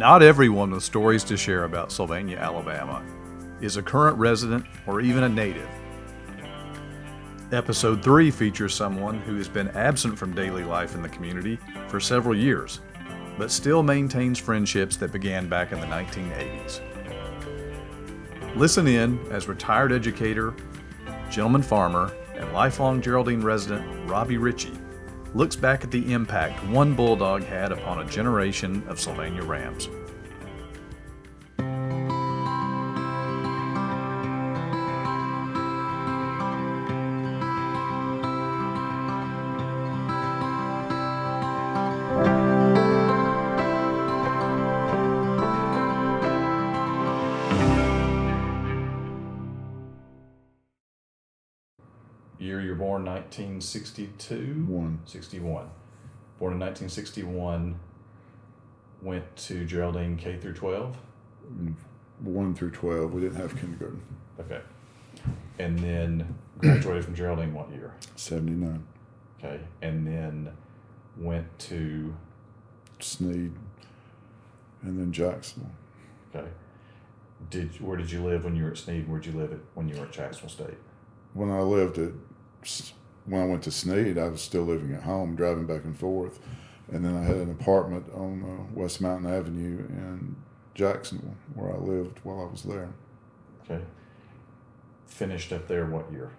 Not everyone with stories to share about Sylvania, Alabama is a current resident or even a native. Episode 3 features someone who has been absent from daily life in the community for several years, but still maintains friendships that began back in the 1980s. Listen in as retired educator, gentleman farmer, and lifelong Geraldine resident Robbie Richey looks back at the impact one bulldog had upon a generation of Sylvania Rams. 1962? One. 61. Born in 1961, went to Geraldine K through 12. One through twelve. We didn't have kindergarten. Okay. And then graduated from Geraldine what year? Seventy nine. Okay. And then went to, Sneed, and then Jacksonville. okay. Did Where did you live when you were at Sneed? Where did you live at when you were at Jacksonville State? When I lived at, when I went to Sneed, I was still living at home, driving back and forth, and then I had an apartment on uh, West Mountain Avenue in Jacksonville, where I lived while I was there. Okay. Finished up there what year?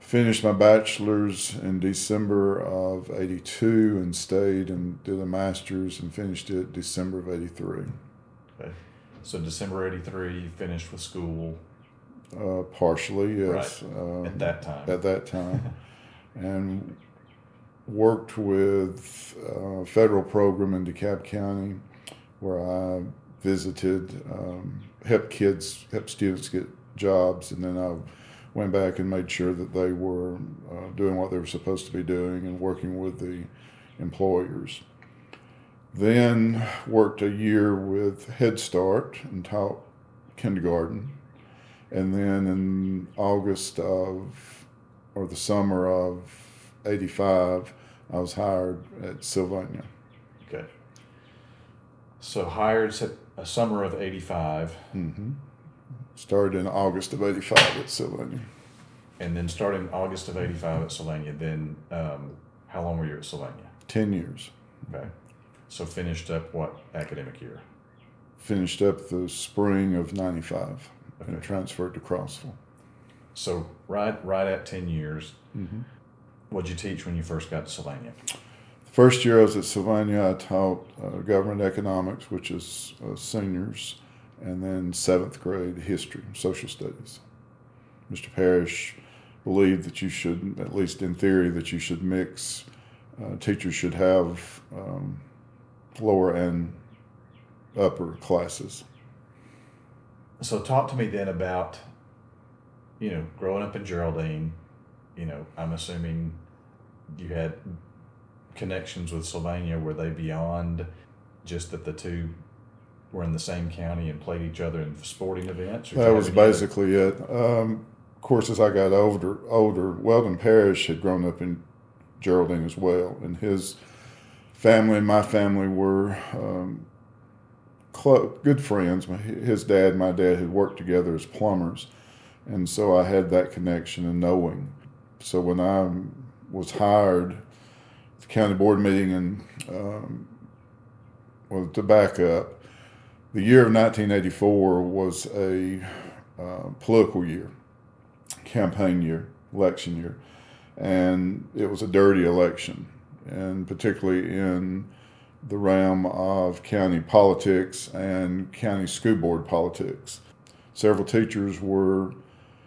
Finished my bachelor's in December of '82 and stayed and did a master's and finished it December of '83. Okay. So December 83, you finished with school Uh, partially, yes. Right. Um, at that time. at that time, and worked with a federal program in DeKalb County, where I visited, um, helped kids, helped students get jobs, and then I went back and made sure that they were uh, doing what they were supposed to be doing and working with the employers. Then worked a year with Head Start and taught kindergarten and then in August of, or the summer of '85, I was hired at Sylvania. Okay. So hired a summer of 85 Mm-hmm. Started in August of '85 at Sylvania. and then started in August of 85 at Sylvania. Then um, how long were you at Sylvania? Ten years. Okay. So finished up what academic year? Finished up the spring of '95 and Okay. transferred to Crossville. So right right at 10 years. Mm-hmm. What'd you teach when you first got to Sylvania? First year I was at Sylvania, I taught uh, government economics, which is uh, seniors, and then seventh grade history, social studies. Mr. Parrish believed that you should, at least in theory, that you should mix. Uh, teachers should have um, lower and upper classes. So talk to me then about, you know, growing up in Geraldine. You know, I'm assuming you had connections with Sylvania. Were they beyond just that the two were in the same county and played each other in sporting events? or did you That was basically it. Um, of course, as I got older, older, Weldon Parrish had grown up in Geraldine as well, and his family and my family were um, good friends. His dad and my dad had worked together as plumbers, and so I had that connection and knowing. So when I was hired the county board meeting, and um, well, to back up, the year of 1984 was a uh, political year, campaign year, election year, and it was a dirty election, and particularly in the realm of county politics and county school board politics. Several teachers were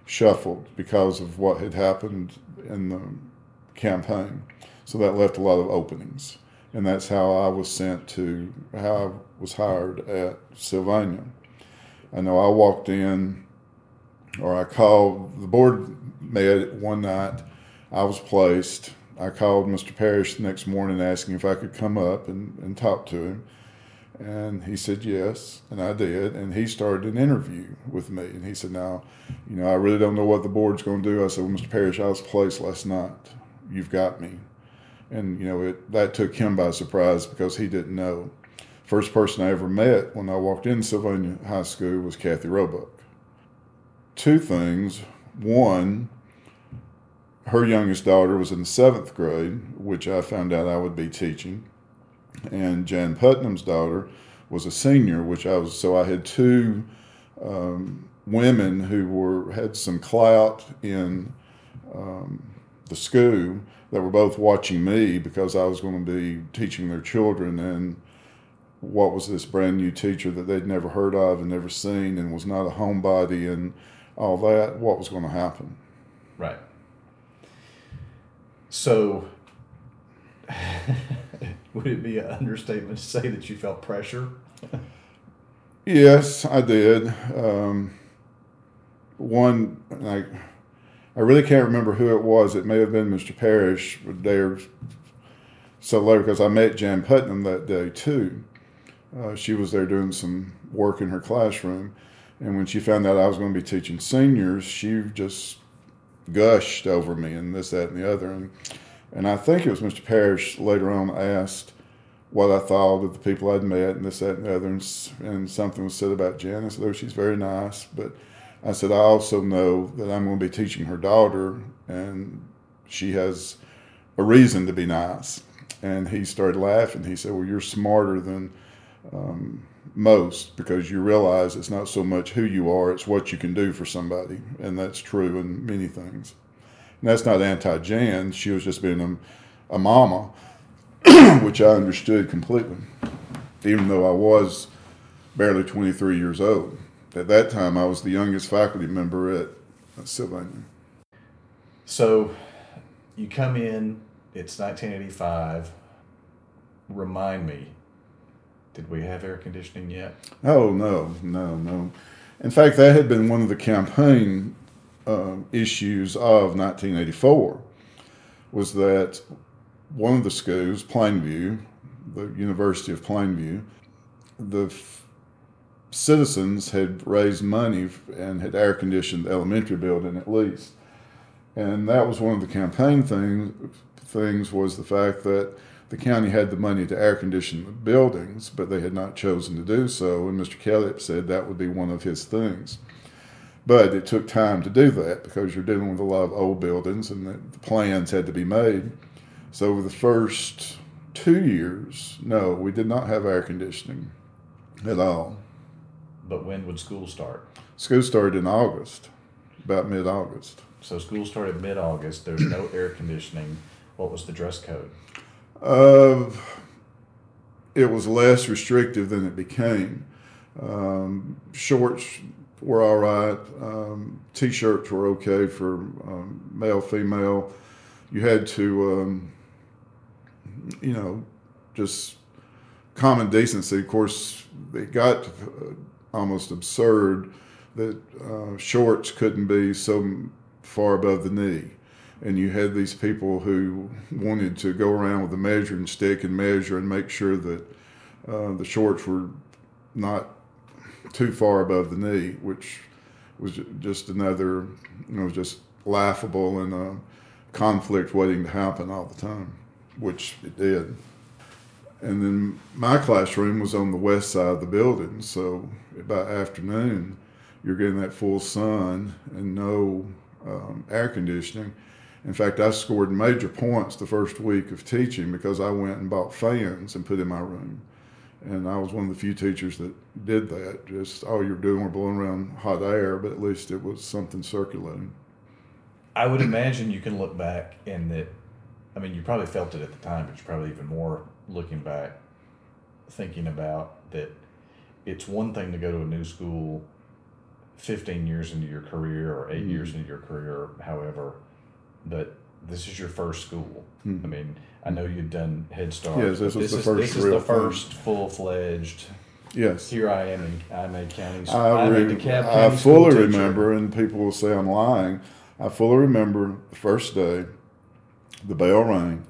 shuffled because of what had happened in the campaign, so that left a lot of openings. And that's how I was sent to, how I was hired at Sylvania. I know I walked in, or I called, the board met one night. I was placed. I called Mr. Parrish the next morning asking if I could come up and, and talk to him. And he said yes, and I did. And he started an interview with me. And he said, Now, you know, I really don't know what the board's going to do. I said, Well, Mr. Parrish, I was placed last night. You've got me. And, you know, it, that took him by surprise because he didn't know. First person I ever met when I walked in Sylvania High School was Kathy Roebuck. Two things. One, her youngest daughter was in the seventh grade, which I found out I would be teaching. And Jan Putnam's daughter was a senior, which I was, so I had two um, women who were had some clout in um, the school that were both watching me because I was going to be teaching their children and what was this brand new teacher that they'd never heard of and never seen and was not a homebody and all that, what was going to happen. Right. So, would it be an understatement to say that you felt pressure? yes, I did. Um, one, I, I really can't remember who it was. It may have been Mr. Parrish, a so later, because I met Jan Putnam that day too. Uh, she was there doing some work in her classroom. And when she found out I was going to be teaching seniors, she just gushed over me and this, that, and the other. And, and I think it was Mr. Parrish later on asked what I thought of the people I'd met and this, that, and the other. And, and something was said about Janice, though oh, she's very nice. But I said, I also know that I'm going to be teaching her daughter, and she has a reason to be nice. And he started laughing. He said, Well, you're smarter than um, most because you realize it's not so much who you are, it's what you can do for somebody. And that's true in many things. And that's not anti Jan, she was just being a, a mama, which I understood completely, even though I was barely 23 years old. At that time, I was the youngest faculty member at Sylvania. So you come in, it's 1985. Remind me, did we have air conditioning yet? Oh, no, no, no. In fact, that had been one of the campaign uh, issues of 1984 was that one of the schools, Plainview, the University of Plainview, the f- citizens had raised money and had air conditioned the elementary building at least. And that was one of the campaign things things was the fact that the county had the money to air condition the buildings, but they had not chosen to do so. And Mr. Kelly said that would be one of his things. But it took time to do that because you're dealing with a lot of old buildings and the plans had to be made. So, over the first two years, no, we did not have air conditioning at all. But when would school start? School started in August, about mid August. So, school started mid August. There's no air conditioning. What was the dress code? Uh, it was less restrictive than it became. Um, shorts were all right. Um, t-shirts were okay for um, male, female. You had to, um, you know, just common decency. Of course, it got uh, almost absurd that uh, shorts couldn't be so far above the knee and you had these people who wanted to go around with a measuring stick and measure and make sure that uh, the shorts were not too far above the knee, which was just another, you know, just laughable and a conflict waiting to happen all the time, which it did. And then my classroom was on the west side of the building, so by afternoon, you're getting that full sun and no um, air conditioning in fact, I scored major points the first week of teaching because I went and bought fans and put in my room. And I was one of the few teachers that did that. Just all you're doing were blowing around hot air, but at least it was something circulating. I would imagine you can look back and that, I mean, you probably felt it at the time, but you're probably even more looking back, thinking about that it's one thing to go to a new school 15 years into your career or 8 mm-hmm. years into your career, however but this is your first school. Mm-hmm. I mean, I know you've done Head Start. Yes, this was the first. This is the first full fledged. Yes. Here I am in I made County. I, re- I fully remember, and people will say I'm lying. I fully remember the first day. The bell rang.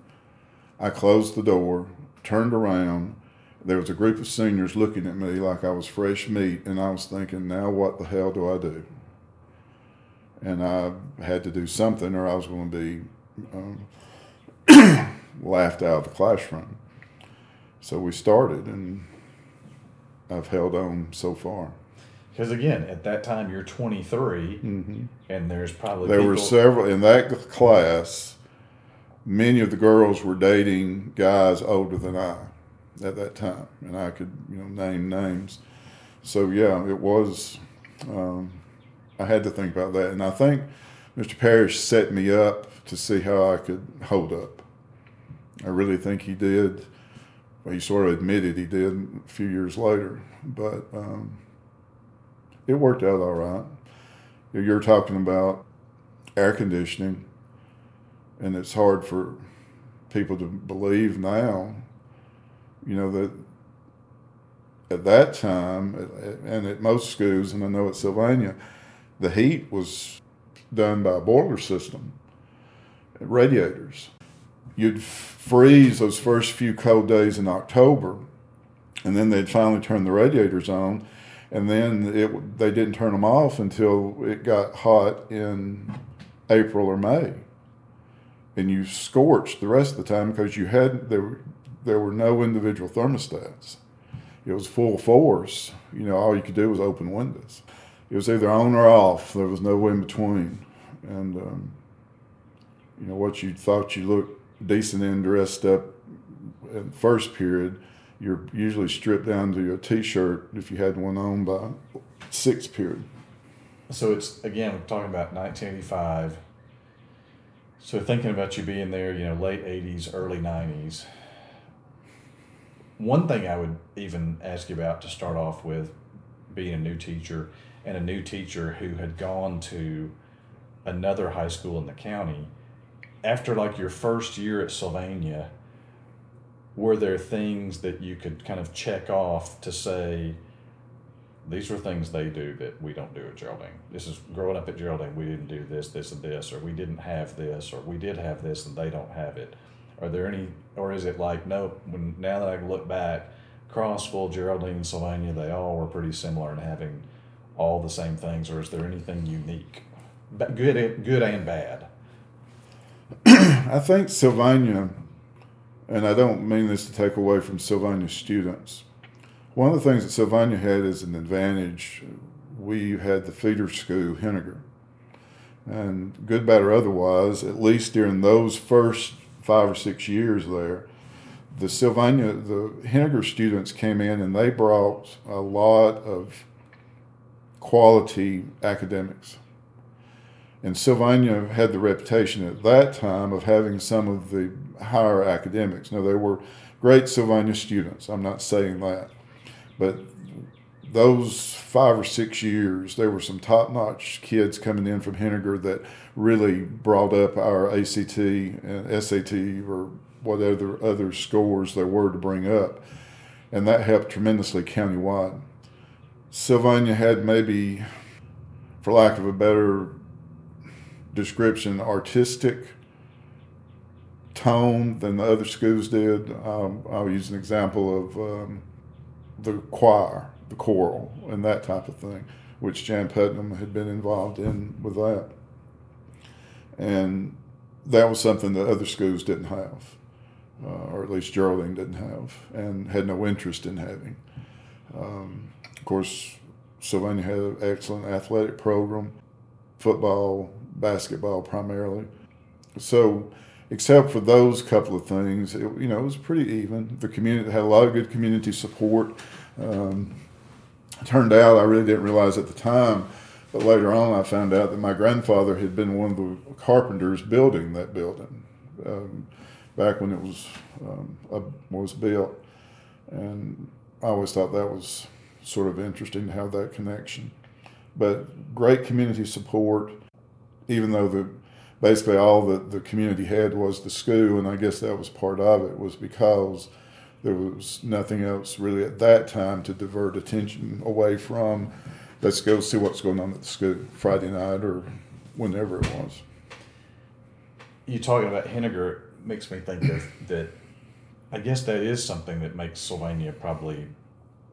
I closed the door, turned around. There was a group of seniors looking at me like I was fresh meat, and I was thinking, now what the hell do I do? And I had to do something, or I was going to be um, laughed out of the classroom. So we started, and I've held on so far. Because again, at that time you're 23, mm-hmm. and there's probably there people... were several in that class. Many of the girls were dating guys older than I at that time, and I could you know name names. So yeah, it was. Um, I had to think about that, and I think Mr. Parrish set me up to see how I could hold up. I really think he did. Well, he sort of admitted he did a few years later, but um, it worked out all right. You're talking about air conditioning, and it's hard for people to believe now, you know, that at that time, and at most schools, and I know at Sylvania, the heat was done by a boiler system, radiators. You'd freeze those first few cold days in October, and then they'd finally turn the radiators on, and then it they didn't turn them off until it got hot in April or May, and you scorched the rest of the time because you had there there were no individual thermostats. It was full force. You know, all you could do was open windows. It was either on or off. There was no in between, and um, you know what you thought you looked decent in dressed up in first period you're usually stripped down to your t shirt if you had one on by sixth period. So it's again we're talking about 1985. So thinking about you being there, you know, late 80s, early 90s. One thing I would even ask you about to start off with being a new teacher and a new teacher who had gone to another high school in the county after like your first year at Sylvania were there things that you could kind of check off to say these are things they do that we don't do at Geraldine. This is growing up at Geraldine, we didn't do this, this, and this, or we didn't have this, or we did have this and they don't have it. Are there any, or is it like, nope, when now that I look back, Crossville, Geraldine, Sylvania, they all were pretty similar in having all the same things, or is there anything unique? Good, good and bad. I think Sylvania and I don't mean this to take away from Sylvania students. One of the things that Sylvania had as an advantage, we had the feeder school, Henagar. And good, bad, or otherwise, at least during those first five or six years there, the Sylvania, the Henagar students came in and they brought a lot of quality academics. And Sylvania had the reputation at that time of having some of the higher academics. Now, they were great Sylvania students, I'm not saying that. But those five or six years, there were some top notch kids coming in from Henagar that really brought up our ACT and SAT or whatever other scores there were to bring up. And that helped tremendously countywide. Sylvania had maybe, for lack of a better description artistic tone than the other schools did. Um, I'll use an example of um, the choir, the choral, and that type of thing, which Jan Putnam had been involved in with that. And that was something that other schools didn't have, uh, or at least Geraldine didn't have, and had no interest in having. Um, of course, Sylvania had an excellent athletic program, football, basketball primarily. So, except for those couple of things, it, you know, it was pretty even. The community had a lot of good community support. Um, turned out, I really didn't realize at the time, but later on, I found out that my grandfather had been one of the carpenters building that building um, back when it was um, was built, and I always thought that was sort of interesting to have that connection. But great community support even though the basically all that the community had was the school, and I guess that was part of it, was because there was nothing else really at that time to divert attention away from let's go see what's going on at the school Friday night or whenever it was. You talking about Henagar makes me think of that. I guess that is something that makes Sylvania probably,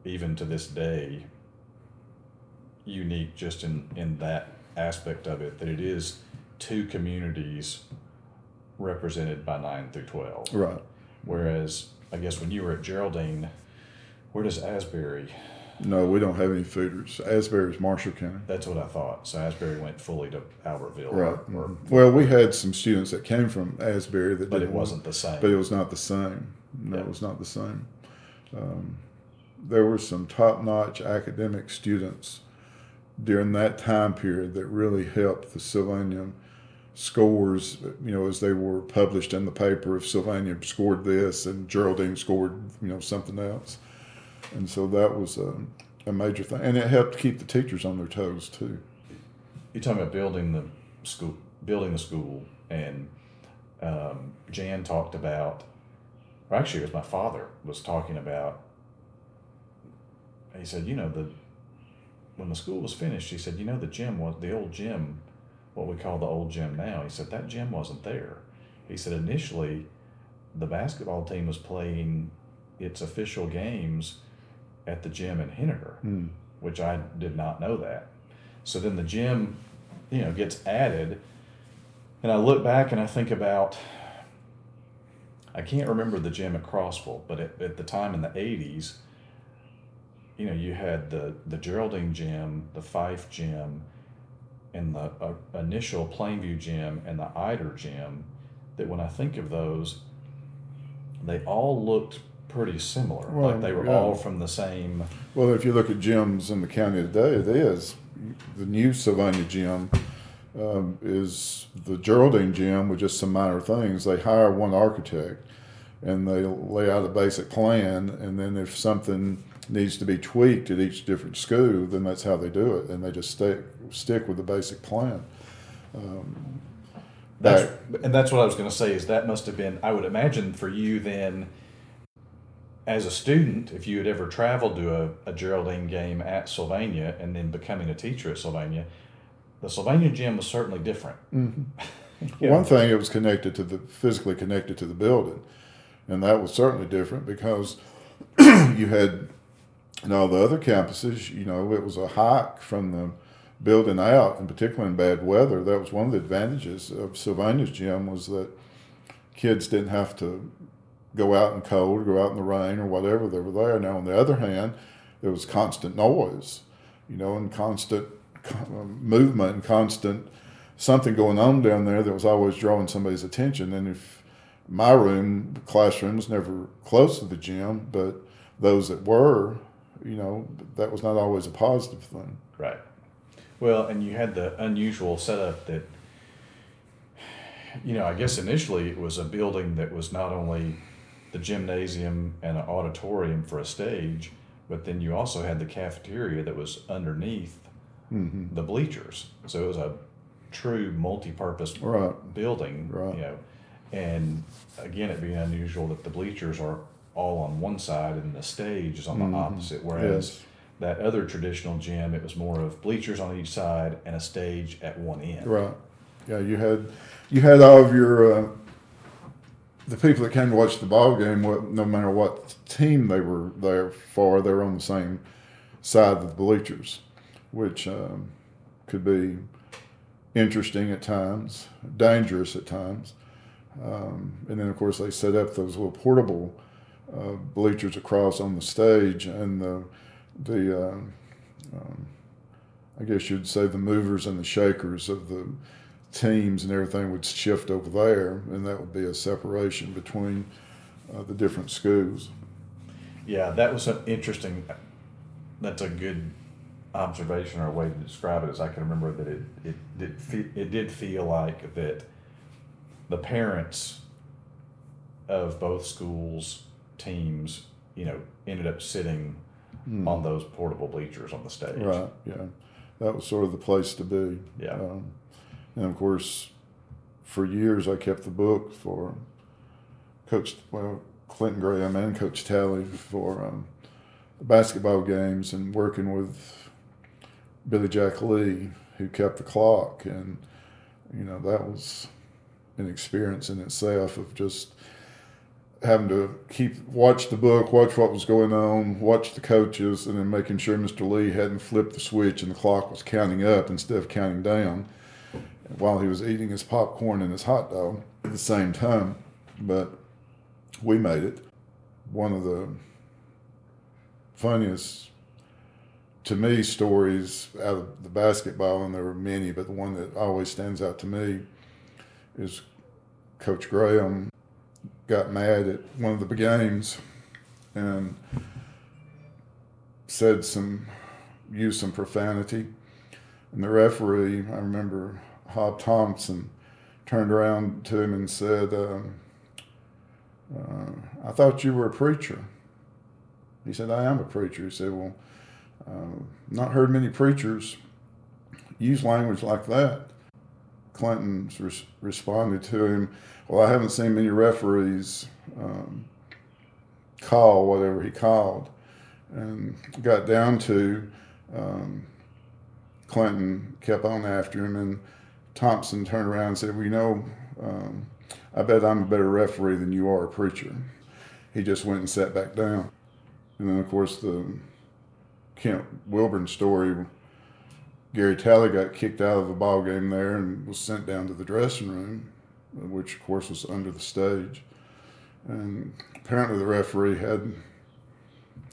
even to this day, unique just in, in that aspect of it that it is two communities represented by 9 through 12. Right. Whereas, I guess when you were at Geraldine, where does Asbury No, we don't have any fooders. Asbury is Marshall County. That's what I thought. So Asbury went fully to Albertville. Right. Or, Well, we had some students that came from Asbury that but it wasn't the same. but it was not the same. No, Yeah. it was not the same. Um, there were some top-notch academic students during that time period that really helped the Sylvania scores. You know, as they were published in the paper, if Sylvania scored this and Geraldine scored, you know, something else, and so that was a, a major thing, and it helped keep the teachers on their toes too. You're talking about building the school, building the school, and um, Jan talked about, or actually, it was my father was talking about. He said, you know, the when the school was finished, he said, you know, the gym was the old gym, what we call the old gym now. He said that gym wasn't there. He said initially, the basketball team was playing its official games at the gym in Henagar, Hmm. which I did not know that. So then the gym, you know, gets added, and I look back and I think about. I can't remember the gym at Crossville, but at, at the time in the '80s, you know, you had the the Geraldine gym, the Fyffe gym, and the uh, initial Plainview gym and the Ider gym. That when I think of those, they all looked pretty similar. Well, like they were yeah. all from the same. Well, if you look at gyms in the county today, it is. The new Sylvania gym um, is the Geraldine gym with just some minor things. They hire one architect and they lay out a basic plan, and then if something needs to be tweaked at each different school, then that's how they do it, and they just stick stick with the basic plan. Um, That's, and that's what I was going to say. Is that must have been? I would imagine for you then, as a student, if you had ever traveled to a, a Geraldine game at Sylvania and then becoming a teacher at Sylvania, the Sylvania gym was certainly different. You One thing, it was connected to the physically connected to the building, and that was certainly different because you had in all the other campuses. You know, it was a hike from the building out, and particularly in bad weather. That was one of the advantages of Sylvania's gym was that kids didn't have to go out in cold, go out in the rain, or whatever. They were there. Now, on the other hand, there was constant noise, you know, and constant um, movement and constant something going on down there that was always drawing somebody's attention. And if my room, classroom, was never close to the gym, but those that were, you know, that was not always a positive thing. right. Well, and you had the unusual setup that, you know, I guess initially it was a building that was not only the gymnasium and an auditorium for a stage, but then you also had the cafeteria that was underneath hmm the bleachers. So it was a true multi-purpose Right. building, Right. you know. And again, it being unusual that the bleachers are all on one side and the stage is on the opposite. Whereas Yes. that other traditional gym, it was more of bleachers on each side and a stage at one end. Right. Yeah, you had you had all of your uh, the people that came to watch the ball game. What, no matter what team they were there for, they were on the same side of the bleachers, which um, could be interesting at times, dangerous at times. Um, and then, of course, they set up those little portable uh, bleachers across on the stage, and the the uh, um, I guess you'd say the movers and the shakers of the teams and everything would shift over there, and that would be a separation between uh, the different schools. Yeah, that was an interesting. That's a good observation or way to describe it. Is I can remember that it it did it did feel like that the parents of both schools teams, you know, ended up sitting on those portable bleachers on the stage. Right. Yeah, that was sort of the place to be. Yeah. Um, and of course, for years I kept the book for Coach well Clinton Graham and Coach Talley for um, basketball games and working with Billy Jack Lee who kept the clock and you know that was an experience in itself of just having to keep watch the book, watch what was going on, watch the coaches, and then making sure Mr. Lee hadn't flipped the switch and the clock was counting up instead of counting down while he was eating his popcorn and his hot dog at the same time. But we made it. One of the funniest to me, stories out of the basketball, and there were many, but the one that always stands out to me is Coach Graham got mad at one of the games and said some, used some profanity. And the referee, I remember Hob Thompson, turned around to him and said, um, uh, I thought you were a preacher. He said, I am a preacher. He said, Well, uh, not heard many preachers use language like that. Clinton res- responded to him, Well, I haven't seen many referees um, call whatever he called. And got down to um, Clinton kept on after him, and Thompson turned around and said, Well, you know, um, I bet I'm a better referee than you are a preacher. He just went and sat back down. And then, of course, the Kent Wilburn story Gary Talley got kicked out of the ball game there and was sent down to the dressing room, which, of course, was under the stage. And apparently, the referee had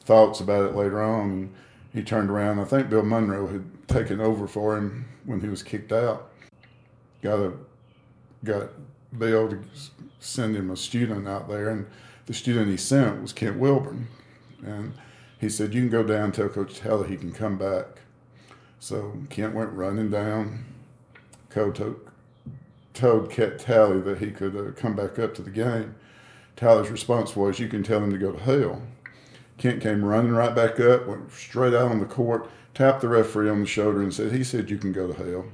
thoughts about it later on. He turned around. I think Bill Monroe had taken over for him when he was kicked out. Got a got Bill to send him a student out there, and the student he sent was Kent Wilburn, and he said, "You can go down tell Coach Talley he can come back." So Kent went running down. Coach told Kent Talley that he could uh, come back up to the game. Talley's response was, "You can tell him to go to hell." Kent came running right back up, went straight out on the court, tapped the referee on the shoulder, and said, "He said you can go to hell."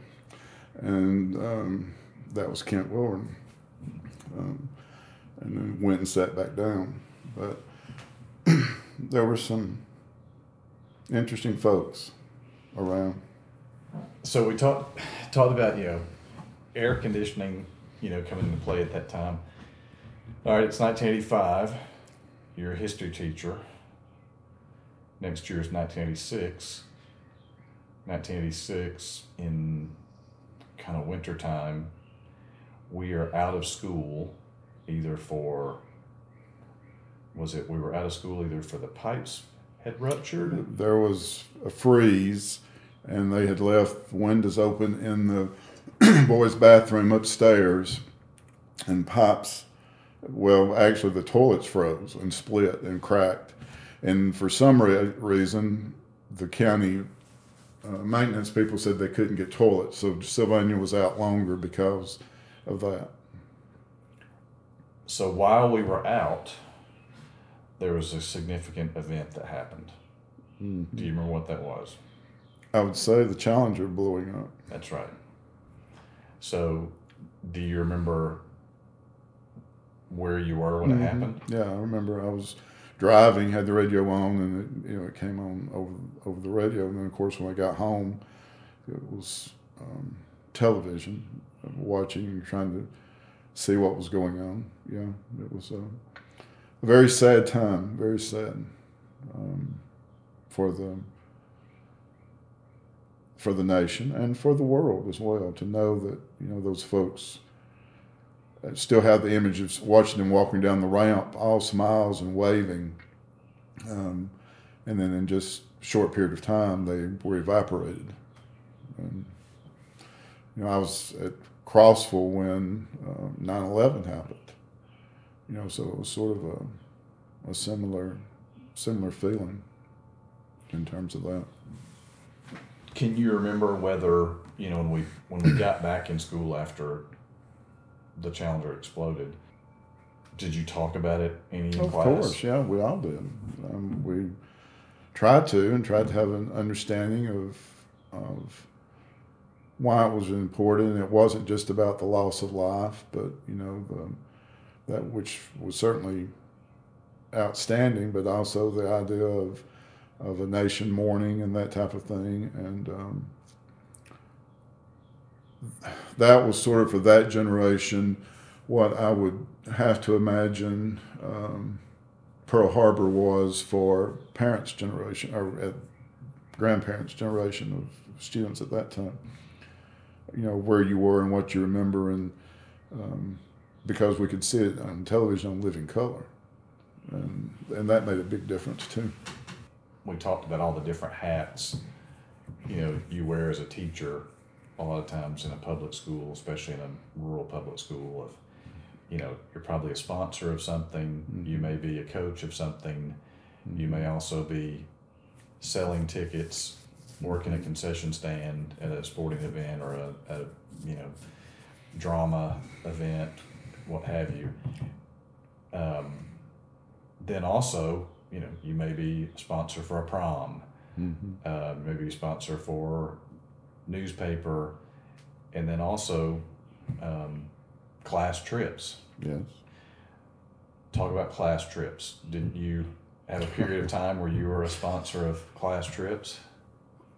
And um, that was Kent Willard. Um, and then went and sat back down. But there were some interesting folks around. So we talked talked about you know air conditioning, you know, coming into play at that time. All right, it's 1985. You're a history teacher. Next year is 1986. 1986 in kind of wintertime, we are out of school either for was it we were out of school either for the pipes had ruptured There was a freeze, and they had left windows open in the boys' bathroom upstairs, and pipes. Well, actually, the toilets froze and split and cracked, and for some re- reason, the county uh, maintenance people said they couldn't get toilets, so Sylvania was out longer because of that. so while we were out there was a significant event that happened hmm. do you remember what that was I would say the Challenger blowing up. that's right so do you remember where you were when it mm-hmm. happened Yeah, I remember I was driving, had the radio on, and it, you know it came on over over the radio. And then of course when I got home, it was um, television, watching and trying to see what was going on. Yeah, it was a, a very sad time, very sad um, for the for the nation and for the world as well to know that you know those folks still have the image of watching them walking down the ramp, all smiles and waving. Um, and then in just short period of time, they were evaporated. And, you know, I was at Crossville when um, 9 11 happened. You know, so it was sort of a, a similar, similar feeling in terms of that. Can you remember whether you know when we when we got back in school after the Challenger exploded? Did you talk about it any Of class? course, yeah, we all did. Um, we tried to and tried to have an understanding of of why it was important. It wasn't just about the loss of life, but you know the, that which was certainly outstanding, but also the idea of of a nation mourning and that type of thing. And um, that was sort of for that generation what I would have to imagine um, Pearl Harbor was for parents' generation or uh, grandparents' generation of students at that time. You know where you were and what you remember, and um, because we could see it on television on living color, and and that made a big difference too. we talked about all the different hats, you know, you wear as a teacher. A lot of times in a public school, especially in a rural public school, if you know you're probably a sponsor of something, you mm-hmm. may be a coach of something, you may mm-hmm. also be selling tickets, working a mm-hmm. concession stand at a sporting event or a, a you know drama event, what have you. Um, then also, you know, you may be a sponsor for a prom, Mm-hmm. uh, maybe a sponsor for newspaper, and then also um, class trips. Yes. Talk about class trips. Didn't you have a period of time where you were a sponsor of class trips?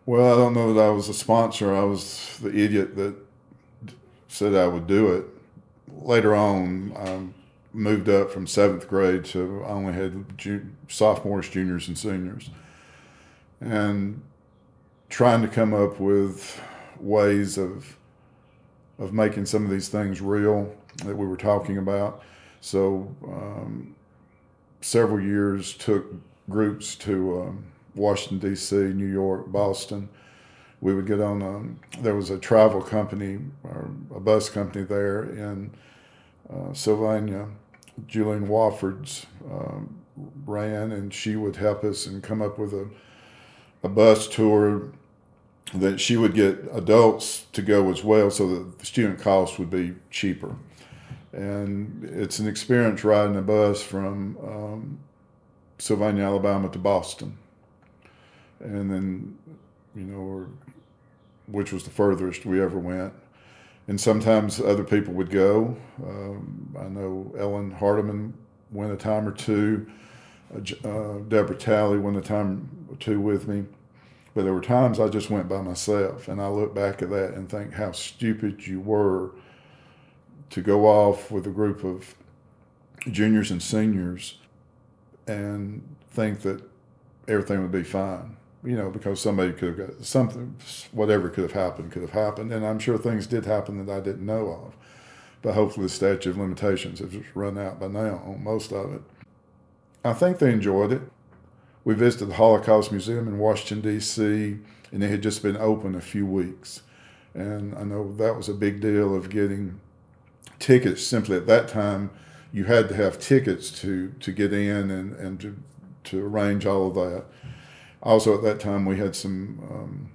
Well, I don't know that I was a sponsor. I was the idiot that said I would do it. Later on, I moved up from seventh grade to I only had sophomores, juniors, and seniors, and trying to come up with ways of of making some of these things real that we were talking about. So, um, several years took groups to um, Washington D.C., New York, Boston. We would get on. Um, there was a travel company or a bus company there in uh, Sylvania. Julian Wofford's um, ran, and she would help us and come up with a a bus tour that she would get adults to go as well, so that the student cost would be cheaper. And it's an experience riding a bus from um, Sylvania, Alabama to Boston, and then you know, or, which was the furthest we ever went. And sometimes other people would go. Um, I know Ellen Hardiman went a time or two. Uh, uh, Deborah Talley went a time or two with me. But there were times I just went by myself, and I look back at that and think how stupid you were to go off with a group of juniors and seniors and think that everything would be fine. You know, because somebody could have got something, whatever could have happened, could have happened. And I'm sure things did happen that I didn't know of. But hopefully, the statute of limitations has run out by now on most of it. I think they enjoyed it. We visited the Holocaust Museum in Washington, D.C., and it had just been open a few weeks. And I know that was a big deal of getting tickets. Simply at that time, you had to have tickets to, to get in and, and to, to arrange all of that. Also, at that time, we had some um,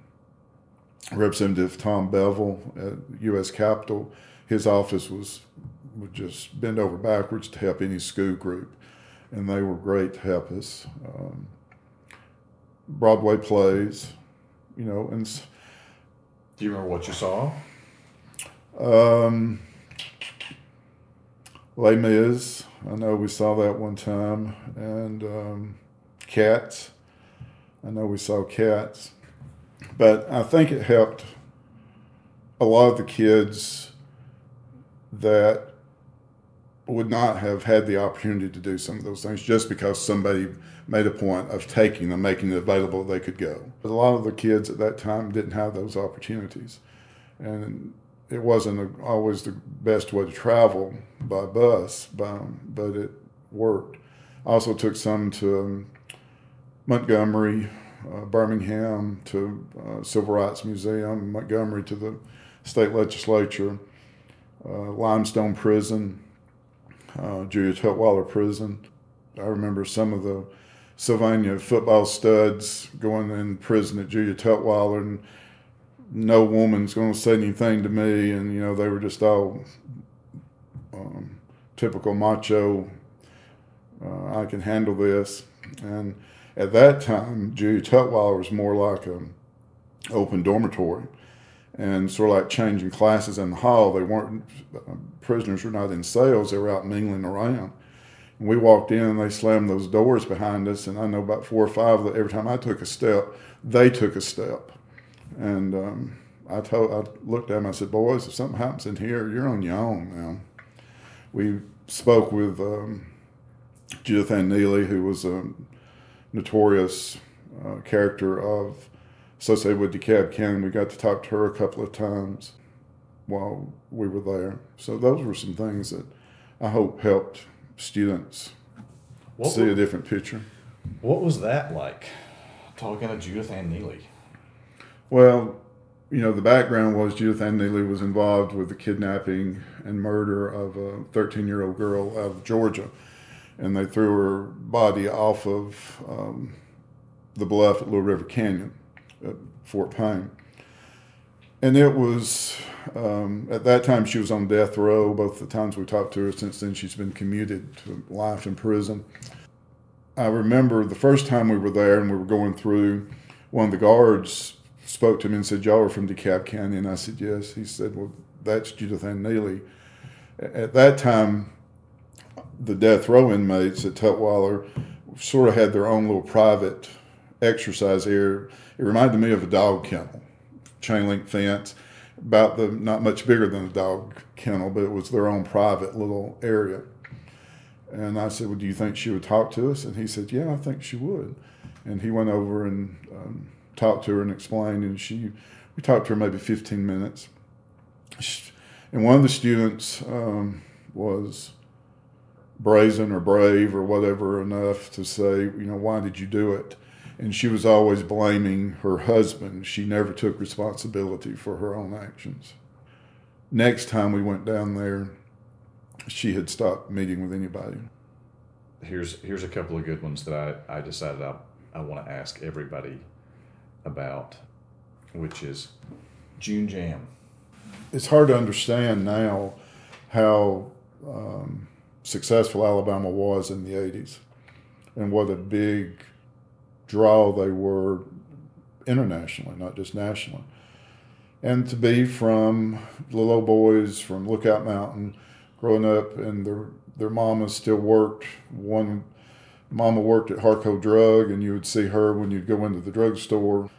Representative Tom Bevill at U.S. Capitol. His office was would just bend over backwards to help any school group, and they were great to help us. Um, Broadway plays, you know, and Do you remember what you saw? um, Les Mis. I know we saw that one time, and um, Cats. I know we saw Cats, but I think it helped a lot of the kids that would not have had the opportunity to do some of those things just because somebody made a point of taking them, making it available they could go. But a lot of the kids at that time didn't have those opportunities. And it wasn't always the best way to travel by bus, by, but it worked. I also took some to um, Montgomery, uh, Birmingham, to uh, Civil Rights Museum, Montgomery to the state legislature, uh, Limestone Prison, uh, Julia Tutwiler Prison. I remember some of the Sylvania football studs going in prison at Julia Tutwiler, and no woman's going to say anything to me, and you know they were just all um, typical macho. Uh, I can handle this, and at that time, Julia Tutwiler was more like an open dormitory and sort of like changing classes in the hall. They weren't uh, prisoners were not in cells; they were out mingling around. And we walked in, and they slammed those doors behind us. And I know about four or five. that Every time I took a step, they took a step. And um, I told, I looked at them. I said, "Boys, if something happens in here, you're on your own now." We spoke with um, Judith Ann Neely, who was a notorious uh, character of associated with DeKalb County. We got to talk to her a couple of times while we were there. So those were some things that I hope helped students What, see a different picture. what was that like? talking to Judith Ann Neely. Well, you know, the background was Judith Ann Neely was involved with the kidnapping and murder of a 13 year old girl out of Georgia. And they threw her body off of um, the bluff at Little River Canyon at Fort Payne. And it was, um, at that time, she was on death row. Both the times we talked to her, since then, she's been commuted to life in prison. I remember the first time we were there and we were going through, one of the guards spoke to me and said, Y'all are from DeKalb County? And I said, Yes. He said, Well, that's Judith Ann Neelley. At that time, the death row inmates at Tutwiler sort of had their own little private exercise area. It reminded me of a dog kennel, chain link fence, about the not much bigger than a dog kennel, but it was their own private little area. And I said, Well, do you think she would talk to us? And he said, Yeah, I think she would. And he went over and um, talked to her and explained, and she, we talked to her maybe 15 minutes. And one of the students um, was brazen or brave or whatever enough to say, you know, why did you do it? And she was always blaming her husband. She never took responsibility for her own actions. Next time we went down there, she had stopped meeting with anybody. Here's here's a couple of good ones that I, I decided I, I want to ask everybody about, which is June Jam. It's hard to understand now how um, successful Alabama was in the 80s and what a big draw they were internationally, not just nationally. And to be from little boys from Lookout Mountain, growing up, and their their mamas still worked. One mama worked at Harco Drug, and you would see her when you'd go into the drugstore.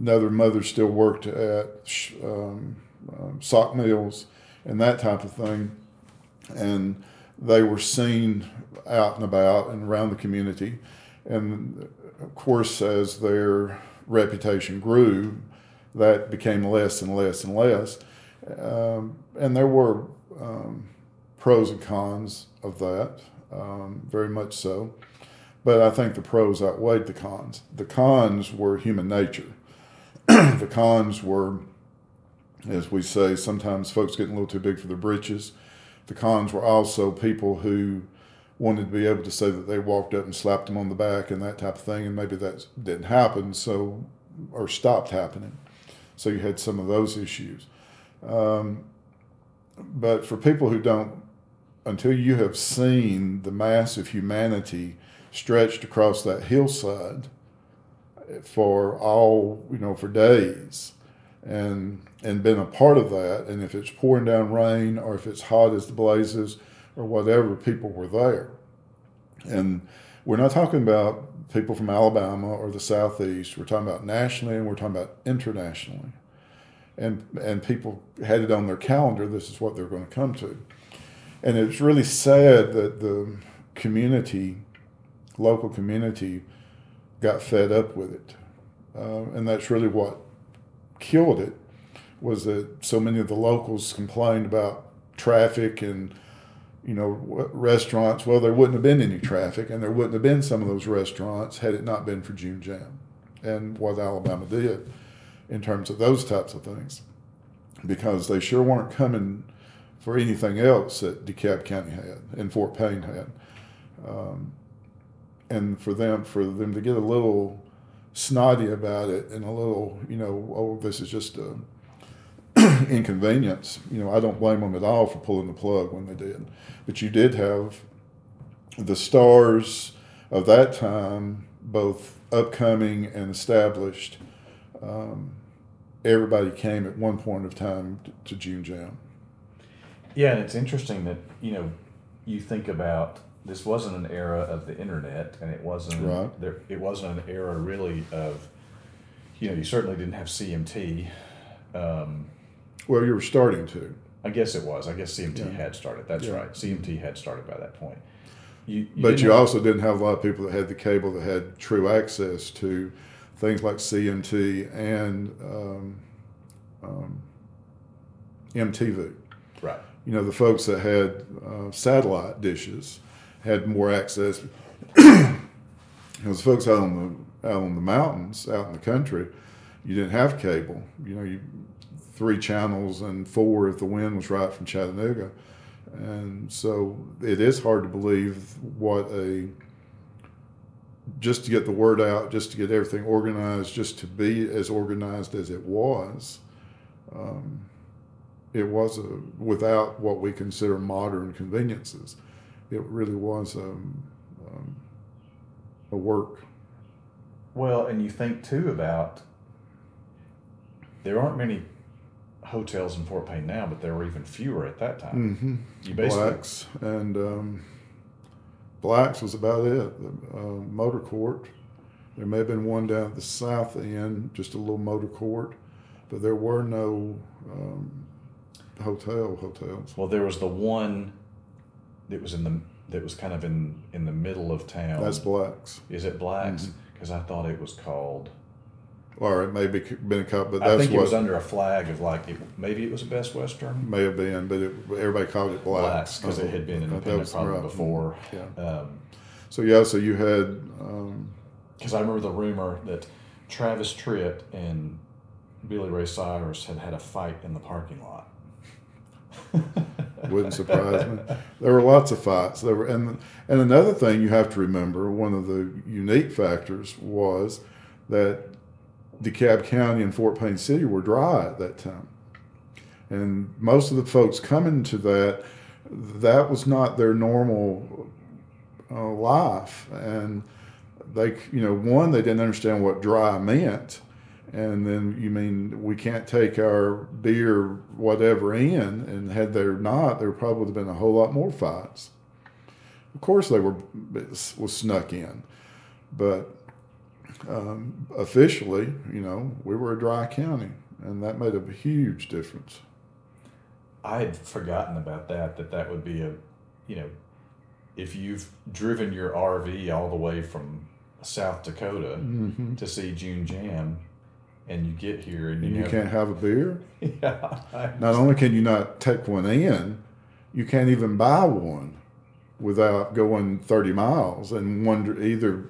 Another mother still worked at um, um, sock mills and that type of thing. And they were seen out and about and around the community. And of course, as their reputation grew, that became less and less and less. Um, and there were um, pros and cons of that, um, very much so. But I think the pros outweighed the cons. The cons were human nature. the cons were, as we say, sometimes folks getting a little too big for their britches. The cons were also people who wanted to be able to say that they walked up and slapped them on the back and that type of thing, and maybe that didn't happen, so or stopped happening. So you had some of those issues. Um, but for people who don't, until you have seen the mass of humanity stretched across that hillside for all you know for days, and and been a part of that. And if it's pouring down rain or if it's hot as the blazes or whatever, people were there. And we're not talking about people from Alabama or the Southeast. We're talking about nationally and we're talking about internationally. And, and people had it on their calendar, this is what they're going to come to. And it's really sad that the community, local community, got fed up with it. Uh, and that's really what killed it was that so many of the locals complained about traffic and you know restaurants well there wouldn't have been any traffic and there wouldn't have been some of those restaurants had it not been for june jam and what alabama did in terms of those types of things because they sure weren't coming for anything else that DeKalb County had and Fort Payne had. Um, and for them, for them to get a little snotty about it and a little, you know, oh, this is just a inconvenience. You know, I don't blame them at all for pulling the plug when they did. But you did have the stars of that time, both upcoming and established. Um, everybody came at one point of time to, June Jam. Yeah, and it's interesting that you know you think about this wasn't an era of the internet, and it wasn't right. there. It wasn't an era really of you know you certainly didn't have CMT. Um, well, you were starting to. I guess it was. I guess CMT yeah. had started. That's yeah. right. CMT had started by that point. You, you but you have, also didn't have a lot of people that had the cable that had true access to things like CMT and um, um, MTV. Right. You know, the folks that had uh, satellite dishes had more access. Because folks out on the out on the mountains, out in the country, you didn't have cable. You know, you three channels and four if the wind was right from Chattanooga, and so it is hard to believe what a just to get the word out, just to get everything organized, just to be as organized as it was. Um, it was a, without what we consider modern conveniences. It really was um, um, a work. Well, and you think too about there aren't many hotels in Fort Payne now, but there were even fewer at that time. Mm-hmm. You basically Blacks and um, Blacks was about it. The uh, motor court. There may have been one down at the south end, just a little motor court, but there were no um, hotel hotels. Well, there was the one that was in the that was kind of in in the middle of town. That's Blacks. Is it Blacks? Mm-hmm. Because I thought it was called. Or it may be been a couple, but I that's think it what was under a flag of like it, maybe it was a Best Western. may have been. But it, everybody called it Blacks because it had been independent probably right. before. Yeah. Um, So yeah, so you had um, Because I remember the rumor that Travis Tritt and Billy Ray Cyrus had had a fight in the parking lot. Wouldn't surprise me. There were lots of fights. There were, and and another thing you have to remember, one of the unique factors was that DeKalb County and Fort Payne City were dry at that time, and most of the folks coming to that, that was not their normal uh, life, and they, you know, one they didn't understand what dry meant. And then you mean we can't take our beer whatever in, and had there not, there probably would have been a whole lot more fights. Of course, they were was snuck in, but um, officially, you know, we were a dry county, and that made a huge difference. I had forgotten about that. That that would be a, you know, if you've driven your RV all the way from South Dakota Mm-hmm. to see June Jam, and you get here and you, And you have- can't have a beer. yeah, Not only can you not take one in, you can't even buy one without going 30 miles and wonder either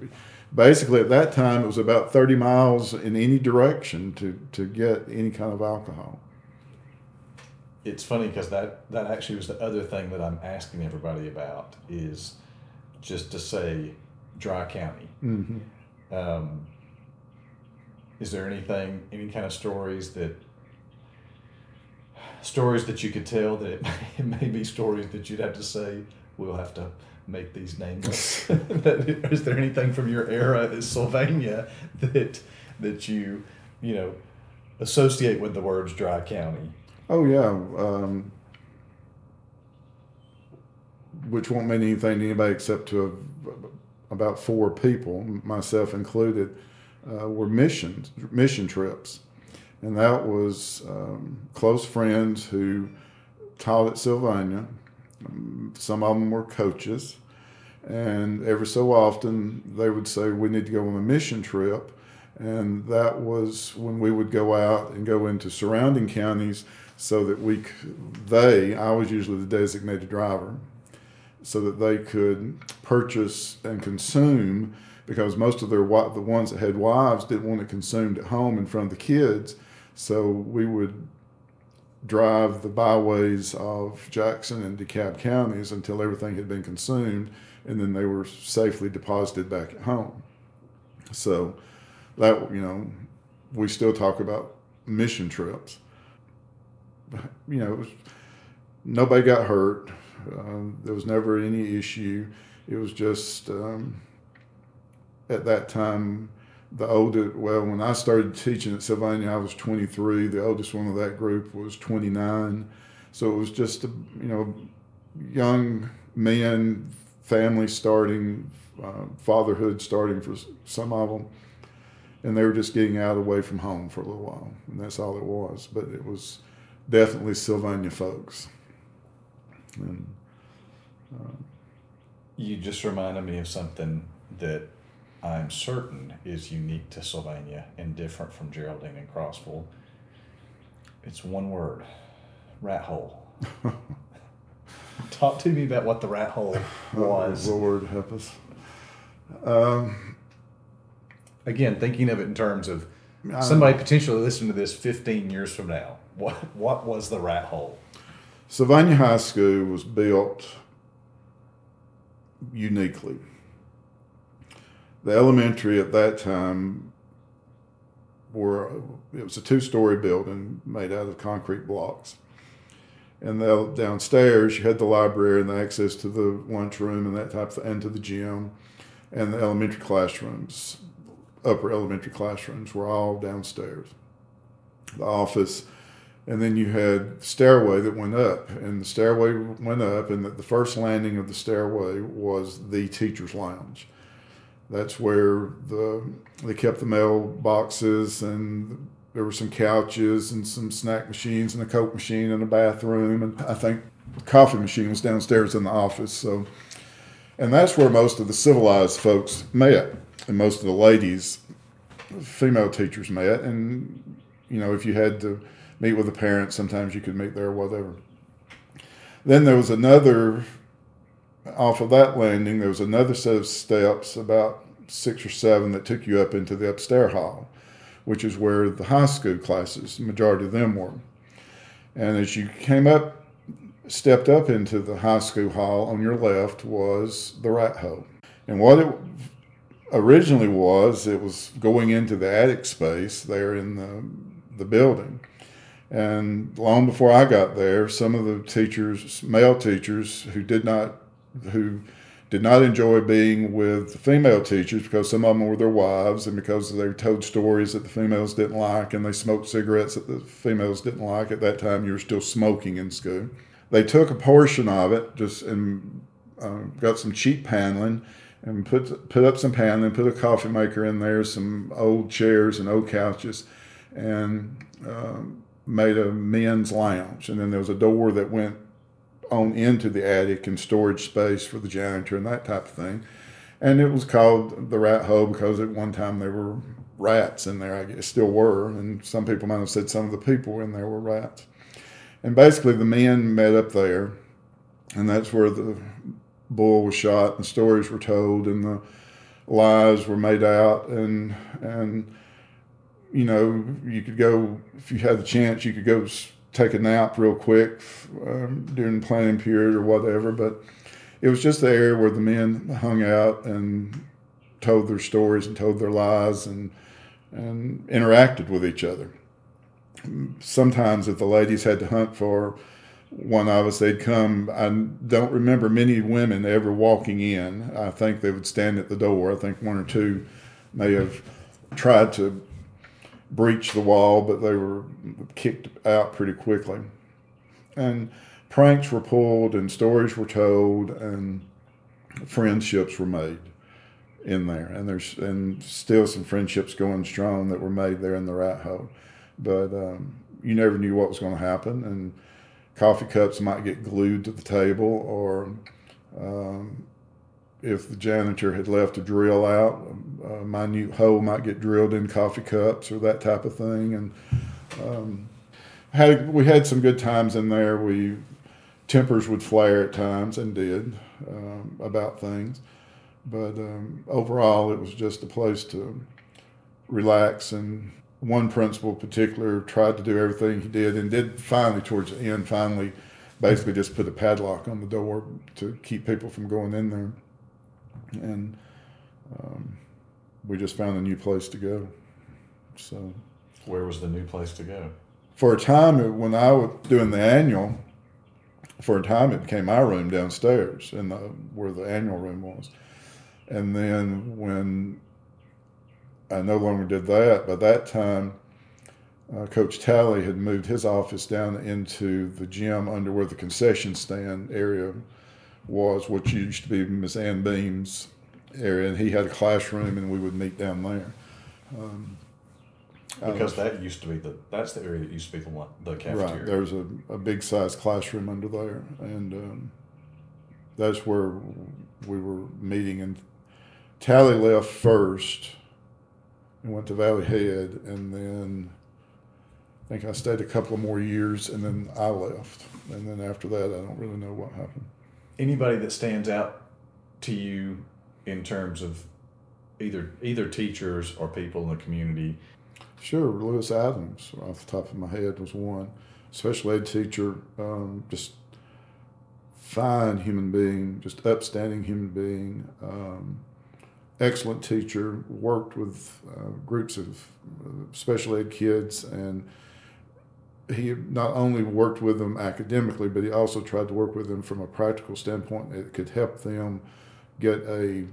basically at that time it was about 30 miles in any direction to, to get any kind of alcohol. it's funny because that that actually was the other thing that I'm asking everybody about is just to say dry county. Mm-hmm. Um, is there anything, any kind of stories that stories that you could tell that it may, it may be stories that you'd have to say we'll have to make these nameless? is there anything from your era at Sylvania that that you you know associate with the words dry county? Oh yeah, um, which won't mean anything to anybody except to a, about four people, myself included, uh, were missions mission trips, and that was um, close friends who taught at Sylvania. Some of them were coaches, and every so often they would say we need to go on a mission trip, and that was when we would go out and go into surrounding counties so that we they I was usually the designated driver so that they could purchase and consume because most of their the ones that had wives didn't want it consumed at home in front of the kids so we would drive the byways of Jackson and DeKalb counties until everything had been consumed and then they were safely deposited back at home so that you know we still talk about mission trips you know, was, nobody got hurt. Um, there was never any issue. It was just um, at that time, the oldest, well, when I started teaching at Sylvania, I was 23. The oldest one of that group was 29. So it was just, a, you know, young men, family starting, uh, fatherhood starting for some of them. And they were just getting out away from home for a little while. And that's all it was. But it was, definitely Sylvania folks. And You just reminded me of something that I'm certain is unique to Sylvania and different from Geraldine and Crossville. It's one word rat hole. Talk to me about what the rat hole was. Oh, Lord help us. Um, again, thinking of it in terms of somebody potentially listening to this 15 years from now, what what was the rat hole? Sylvania High School was built uniquely. The elementary at that time were it was a two-story building made out of concrete blocks. And the, downstairs you had the library and the access to the lunchroom and that type of, and to the gym, and the elementary classrooms, upper elementary classrooms were all downstairs. The office and then you had stairway that went up and the stairway went up and the first landing of the stairway was the teacher's lounge that's where the they kept the mail boxes and there were some couches and some snack machines and a coke machine and a bathroom and i think the coffee machine was downstairs in the office so and that's where most of the civilized folks met and most of the ladies female teachers met and you know if you had to meet with the parents. Sometimes you could meet there, whatever. Then there was another, off of that landing, there was another set of steps, about six or seven, that took you up into the upstairs hall, which is where the high school classes, the majority of them were. And as you came up, stepped up into the high school hall, on your left was the rat hole. And what it originally was, it was going into the attic space there in the, the building. And long before I got there, some of the teachers, male teachers, who did not, who did not enjoy being with female teachers because some of them were their wives and because they told stories that the females didn't like and they smoked cigarettes that the females didn't like. At that time, you were still smoking in school. They took a portion of it just and uh, got some cheap paneling and put put up some paneling, put a coffee maker in there, some old chairs and old couches, and um, made a men's lounge, and then there was a door that went on into the attic and storage space for the janitor and that type of thing. And it was called the rat hole because at one time there were rats in there. I guess still were, and some people might have said some of the people in there were rats. And basically, the men met up there, and that's where the bull was shot, and stories were told, and the lies were made out, and and you know, you could go if you had the chance, you could go take a nap real quick um, during planning period or whatever. But it was just the area where the men hung out and told their stories and told their lies and and interacted with each other. Sometimes, if the ladies had to hunt for one of us, they'd come. I don't remember many women ever walking in. I think they would stand at the door. I think one or two may have tried to breached the wall, but they were kicked out pretty quickly. And pranks were pulled, and stories were told, and friendships were made in there. And there's and still some friendships going strong that were made there in the rat hole. But um, you never knew what was going to happen, and coffee cups might get glued to the table, or um, if the janitor had left a drill out, a minute hole might get drilled in coffee cups or that type of thing. And um, had we had some good times in there. We tempers would flare at times and did um, about things, but um, overall it was just a place to relax. And one principal in particular tried to do everything he did and did finally towards the end finally basically just put a padlock on the door to keep people from going in there and um, we just found a new place to go. So, where was the new place to go? For a time, when I was doing the annual, for a time it became my room downstairs in the where the annual room was, and then when I no longer did that, by that time. Uh, Coach Talley had moved his office down into the gym under where the concession stand area was what used to be Miss Ann Beam's area, and he had a classroom, and we would meet down there. Um, because that used to be the that's the area that used to be the one the cafeteria. Right, there's a, a big size classroom under there, and um, that's where we were meeting. And Talley left first and went to Valley Head, and then I think I stayed a couple of more years, and then I left. And then after that, I don't really know what happened anybody that stands out to you in terms of either either teachers or people in the community? Sure, Lewis Adams, off the top of my head, was one special ed teacher. Um, just fine human being, just upstanding human being. Um, excellent teacher. Worked with uh, groups of uh, special ed kids and he not only worked with them academically, but he also tried to work with them from a practical standpoint. It could help them get a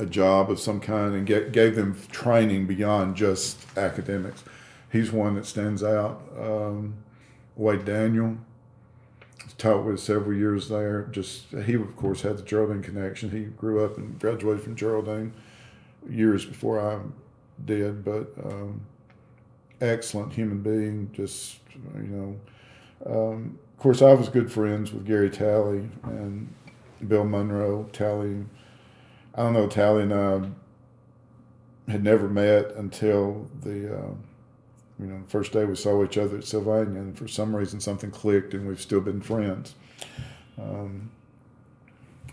a job of some kind and get gave them training beyond just academics. He's one that stands out. Um, Wade Daniel taught with several years there. Just he of course had the Geraldine connection. He grew up and graduated from Geraldine years before I did, but. Um, excellent human being. Just you know, um, of course, I was good friends with Gary Talley and Bill Monroe. Talley, I don't know, Talley and I had never met until the. Uh, you know, first day we saw each other at Sylvania, and for some reason something clicked, and we've still been friends. Um,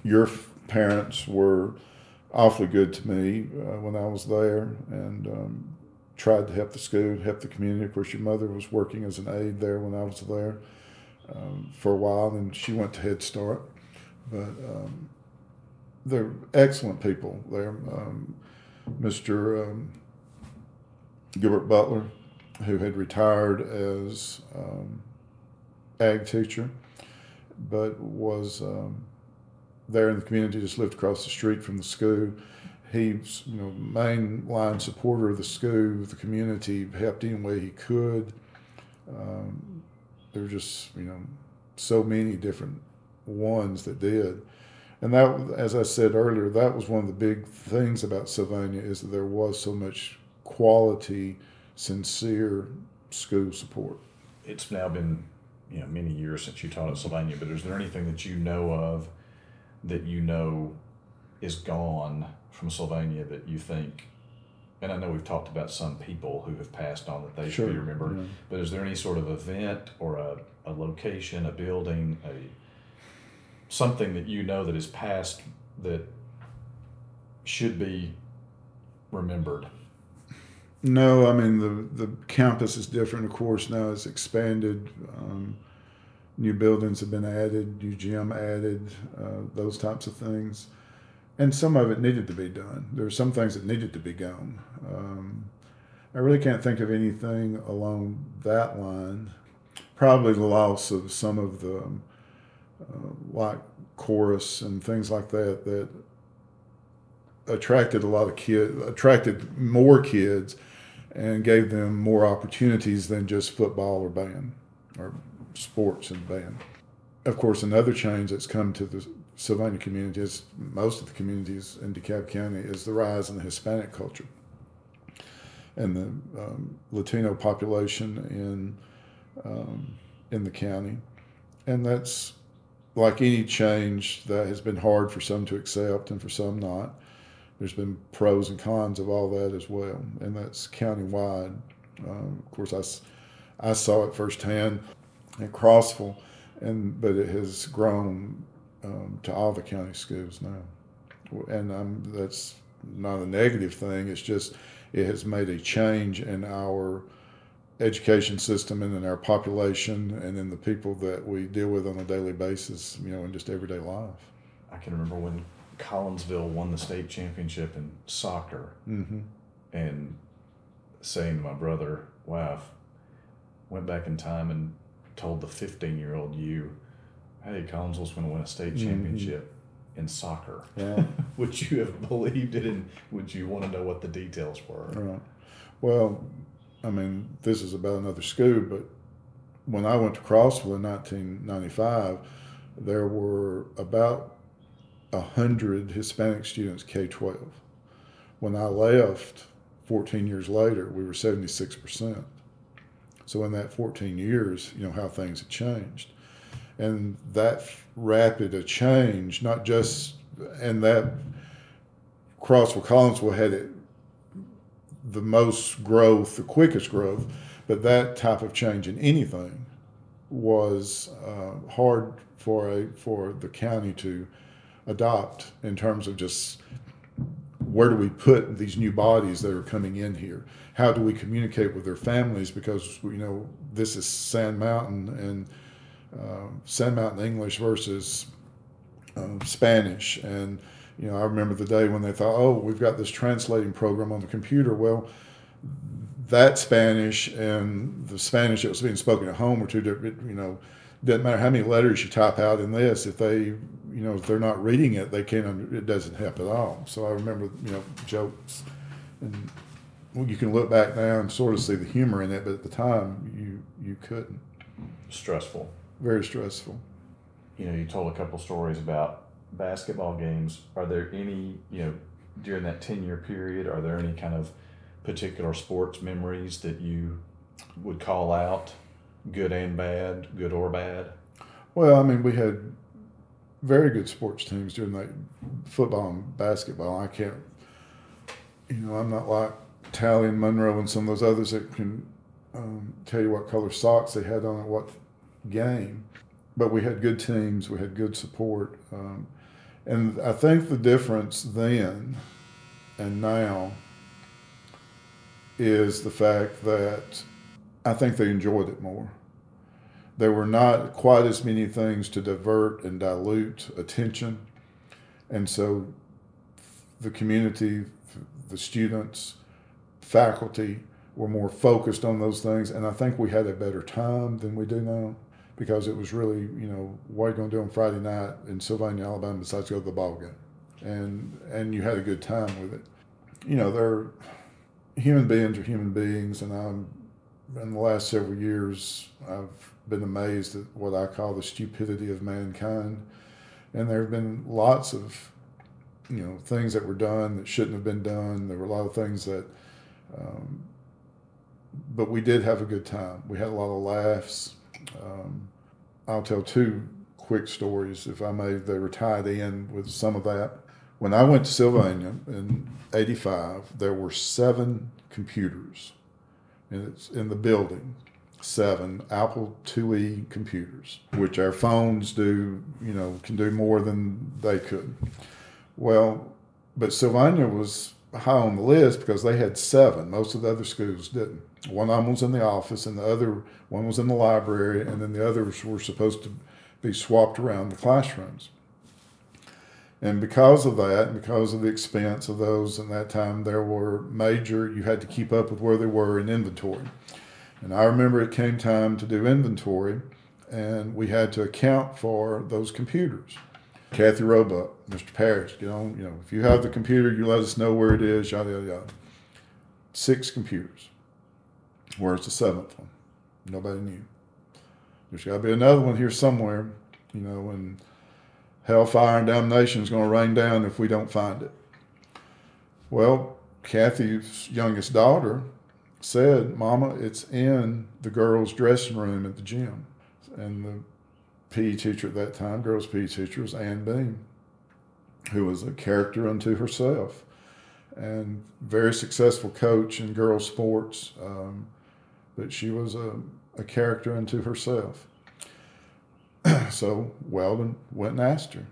your parents were awfully good to me uh, when I was there, and um, tried to help the school, help the community. Of course, your mother was working as an aide there when I was there um, for a while, and she went to Head Start. But um, they're excellent people there. Um, Mr. Um, Gilbert Butler, who had retired as um, ag teacher, but was um, there in the community, just lived across the street from the school he's you know mainline supporter of the school, the community, helped any way he could. Um, there were just you know so many different ones that did, and that as I said earlier, that was one of the big things about Sylvania is that there was so much quality, sincere school support. It's now been you know many years since you taught at Sylvania, but is there anything that you know of that you know is gone from Sylvania that you think, and I know we've talked about some people who have passed on that they sure, should be remembered, yeah. but is there any sort of event or a, a location, a building, a something that you know that is past that should be remembered? No, I mean the the campus is different. Of course, now it's expanded. Um, new buildings have been added, new gym added, uh, those types of things and some of it needed to be done. There were some things that needed to be gone. Um, I really can't think of anything along that line. Probably the loss of some of the uh, like chorus and things like that that attracted a lot of kids, attracted more kids, and gave them more opportunities than just football or band or sports and band. Of course, another change that's come to the Sylvania communities, most of the communities in DeKalb County, is the rise in the Hispanic culture and the um, Latino population in um, in the county, and that's like any change that has been hard for some to accept and for some not. There's been pros and cons of all that as well, and that's countywide. Um, of course, I, I saw it firsthand at Crossville, and but it has grown um, to all the county schools now. And that's not a negative thing. It's just it has made a change in our education system and in our population and in the people that we deal with on a daily basis, you know, in just everyday life. I can remember when Collinsville won the state championship in soccer mm-hmm. and saying to my brother, wow, went back in time and told the 15 year old you hey, Collinsville's going to win a state mm-hmm. championship mm-hmm. in soccer. Yeah. would you have believed it and would you want to know what the details were? Right. Well, I mean, this is about another school, but when I went to Crossville in 1995, there were about 100 Hispanic students K 12. When I left 14 years later, we were 76%. So in that 14 years, you know, how things had changed and that rapid a change, not just and that Crossville Collinsville had it the most growth, the quickest growth, but that type of change in anything was uh, hard for a for the county to adopt in terms of just where do we put these new bodies that are coming in here? How do we communicate with their families? Because you know this is Sand Mountain and uh, Sand Mountain English versus uh, Spanish, and you know I remember the day when they thought, oh, we've got this translating program on the computer. Well, that Spanish and the Spanish that was being spoken at home were two different. You know, doesn't matter how many letters you type out in this if they you know if they're not reading it they can't it doesn't help at all so i remember you know jokes and well, you can look back now and sort of see the humor in it but at the time you you couldn't Stressful. very stressful You know, you told a couple stories about basketball games. Are there any, you know, during that 10 year period, are there any kind of particular sports memories that you would call out, good and bad, good or bad? well i mean we had very good sports teams during that football and basketball i can't you know i'm not like talley and monroe and some of those others that can um, tell you what color socks they had on at what game but we had good teams we had good support um, and i think the difference then and now is the fact that i think they enjoyed it more there were not quite as many things to divert and dilute attention. And so the community, the students, faculty were more focused on those things. And I think we had a better time than we do now because it was really, you know, what are you going to do on Friday night in Sylvania, Alabama besides go to the ball game? And, and you had a good time with it. You know, they're human beings are human beings. And I'm, in the last several years, I've been amazed at what I call the stupidity of mankind. And there have been lots of, you know, things that were done that shouldn't have been done. There were a lot of things that, um, but we did have a good time. We had a lot of laughs. Um, I'll tell two quick stories, if I may. They were tied in with some of that. When I went to Sylvania in '85, there were seven computers and it's in the building seven apple iie computers which our phones do you know can do more than they could well but sylvania was high on the list because they had seven most of the other schools didn't one of them was in the office and the other one was in the library and then the others were supposed to be swapped around the classrooms and because of that, and because of the expense of those in that time, there were major, you had to keep up with where they were in inventory. And I remember it came time to do inventory, and we had to account for those computers. Kathy Roebuck, Mr. Parrish, get on, you know, if you have the computer, you let us know where it is, yada, yada, yada. Six computers. Where's the seventh one? Nobody knew. There's got to be another one here somewhere, you know, and hellfire and damnation is going to rain down if we don't find it. Well, Kathy's youngest daughter said, Mama, it's in the girls' dressing room at the gym. And the PE teacher at that time, girls' PE teacher, was Ann Beam, who was a character unto herself and very successful coach in girls' sports. Um, but she was a, a character unto herself. so Weldon went and asked her,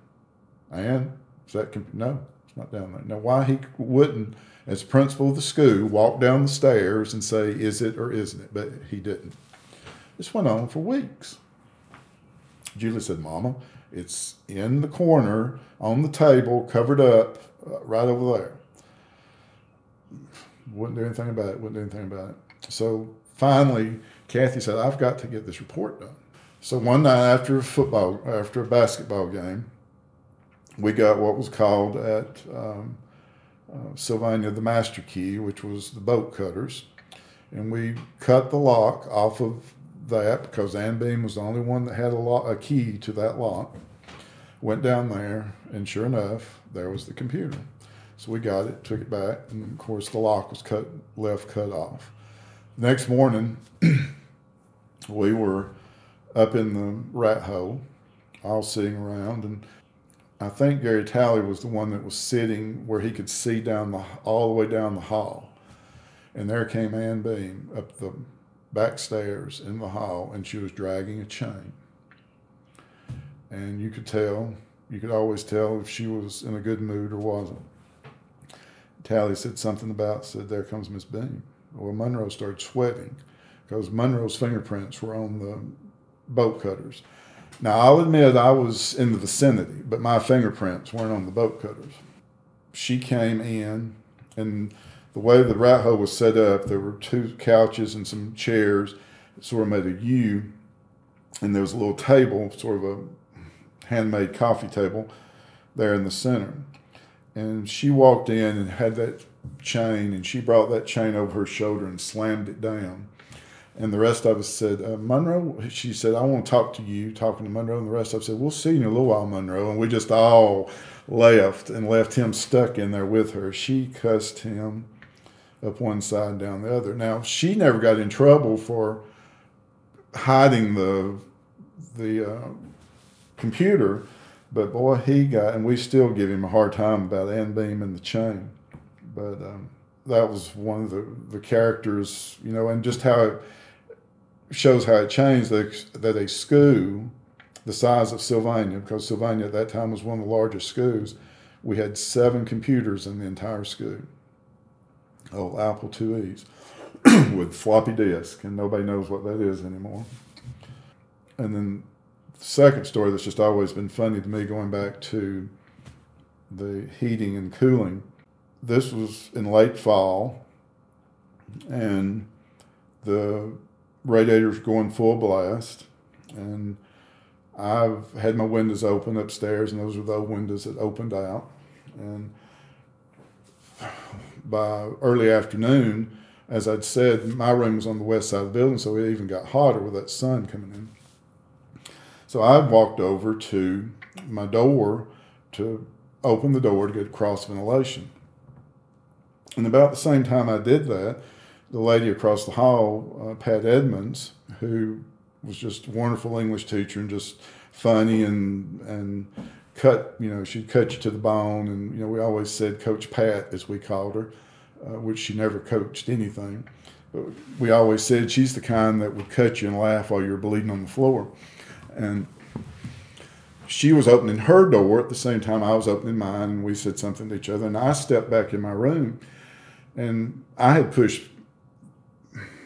and is that comp-" no, it's not down there. Now, why he wouldn't, as principal of the school, walk down the stairs and say, "Is it or isn't it?" But he didn't. This went on for weeks. Julie said, "Mama, it's in the corner on the table, covered up, uh, right over there." Wouldn't do anything about it. Wouldn't do anything about it. So finally, Kathy said, "I've got to get this report done." So one night after a football, after a basketball game, we got what was called at um, uh, Sylvania the master key, which was the boat cutters, and we cut the lock off of that because Ann Beam was the only one that had a, a key to that lock. Went down there, and sure enough, there was the computer. So we got it, took it back, and of course the lock was cut left cut off. Next morning, we were up in the rat hole, all sitting around, and I think Gary Talley was the one that was sitting where he could see down the all the way down the hall, and there came Ann Beam up the back stairs in the hall, and she was dragging a chain, and you could tell, you could always tell if she was in a good mood or wasn't. Talley said something about, said, there comes Miss Beam. Well, Monroe started sweating because Monroe's fingerprints were on the boat cutters. Now, I'll admit I was in the vicinity, but my fingerprints weren't on the boat cutters. She came in, and the way the rat hole was set up, there were two couches and some chairs, sort of made a U, and there was a little table, sort of a handmade coffee table, there in the center. And she walked in and had that chain, and she brought that chain over her shoulder and slammed it down. And the rest of us said, uh, Monroe, she said, I want to talk to you, talking to Monroe. And the rest of us said, We'll see you in a little while, Monroe. And we just all left and left him stuck in there with her. She cussed him up one side down the other. Now, she never got in trouble for hiding the, the uh, computer, but boy, he got, and we still give him a hard time about Ann Beam and the chain. But um, that was one of the, the characters, you know, and just how it shows how it changed that, that a school the size of Sylvania, because Sylvania at that time was one of the largest schools, we had seven computers in the entire school. Oh, Apple IIe's with floppy disk, and nobody knows what that is anymore. And then the second story that's just always been funny to me, going back to the heating and cooling. This was in late fall, and the radiator's going full blast, and I've had my windows open upstairs, and those are the windows that opened out. And by early afternoon, as I'd said, my room was on the west side of the building, so it even got hotter with that sun coming in. So I walked over to my door to open the door to get cross ventilation. And about the same time I did that, the lady across the hall, uh, Pat Edmonds, who was just a wonderful English teacher and just funny and and cut you know she'd cut you to the bone and you know we always said Coach Pat as we called her, uh, which she never coached anything. But we always said she's the kind that would cut you and laugh while you're bleeding on the floor, and she was opening her door at the same time I was opening mine, and we said something to each other. And I stepped back in my room, and I had pushed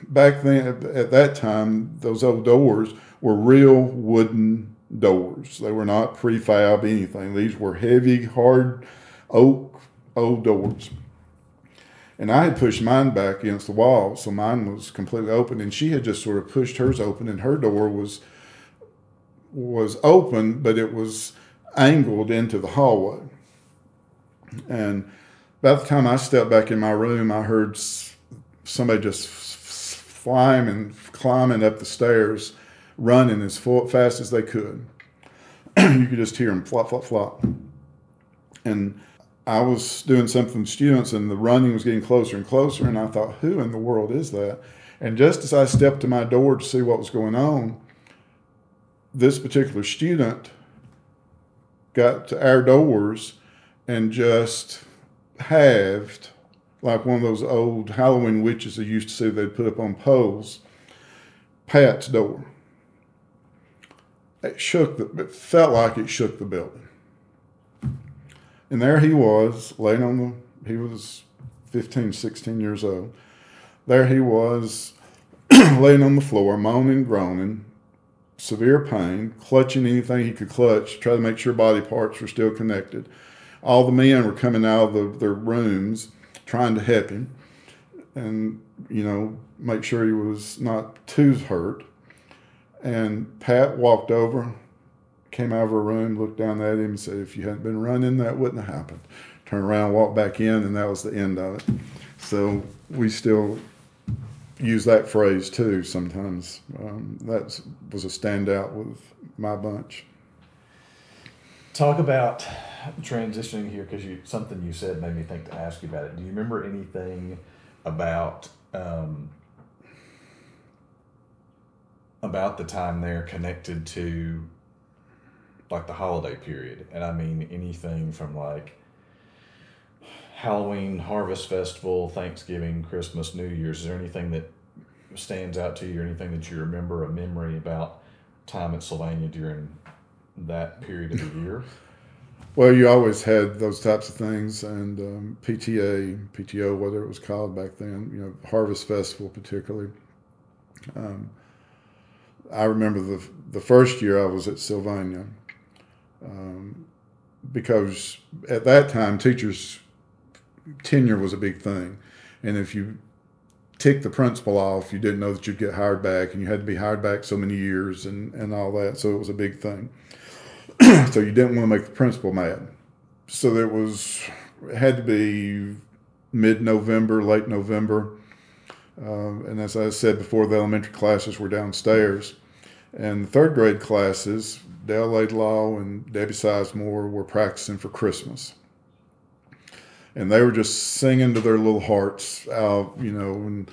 back then at that time, those old doors were real wooden doors. They were not prefab anything. These were heavy, hard oak old doors. And I had pushed mine back against the wall, so mine was completely open, and she had just sort of pushed hers open, and her door was was open, but it was angled into the hallway. And by the time I stepped back in my room, I heard somebody just climbing, climbing up the stairs, running as fast as they could. you could just hear them flop, flop, flop. And I was doing something with students, and the running was getting closer and closer. And I thought, who in the world is that? And just as I stepped to my door to see what was going on, this particular student got to our doors and just halved like one of those old Halloween witches they used to say they'd put up on poles, Pat's door. It shook the, it felt like it shook the building. And there he was, laying on the, he was 15, 16 years old. There he was, laying on the floor, moaning, groaning, severe pain, clutching anything he could clutch, try to make sure body parts were still connected. All the men were coming out of the, their rooms trying to help him and, you know, make sure he was not too hurt. And Pat walked over, came out of her room, looked down at him, and said, If you hadn't been running, that wouldn't have happened. Turned around, walked back in, and that was the end of it. So we still use that phrase too sometimes. Um, that was a standout with my bunch. Talk about transitioning here because you something you said made me think to ask you about it. Do you remember anything about um, about the time there connected to like the holiday period? And I mean anything from like Halloween, Harvest Festival, Thanksgiving, Christmas, New Year's. Is there anything that stands out to you, or anything that you remember a memory about time at Sylvania during that period of the year? Well, you always had those types of things, and um, PTA, PTO, whether it was called back then, you know, Harvest Festival particularly. Um, I remember the the first year I was at Sylvania, um, because at that time teachers tenure was a big thing, and if you tick the principal off, you didn't know that you'd get hired back, and you had to be hired back so many years and and all that. So it was a big thing. so you didn't want to make the principal mad. So there was had to be mid November, late November. Um, and as I said before, the elementary classes were downstairs. And the third grade classes, Dale Laidlaw and Debbie Sizemore were practicing for Christmas. And they were just singing to their little hearts out, you know, and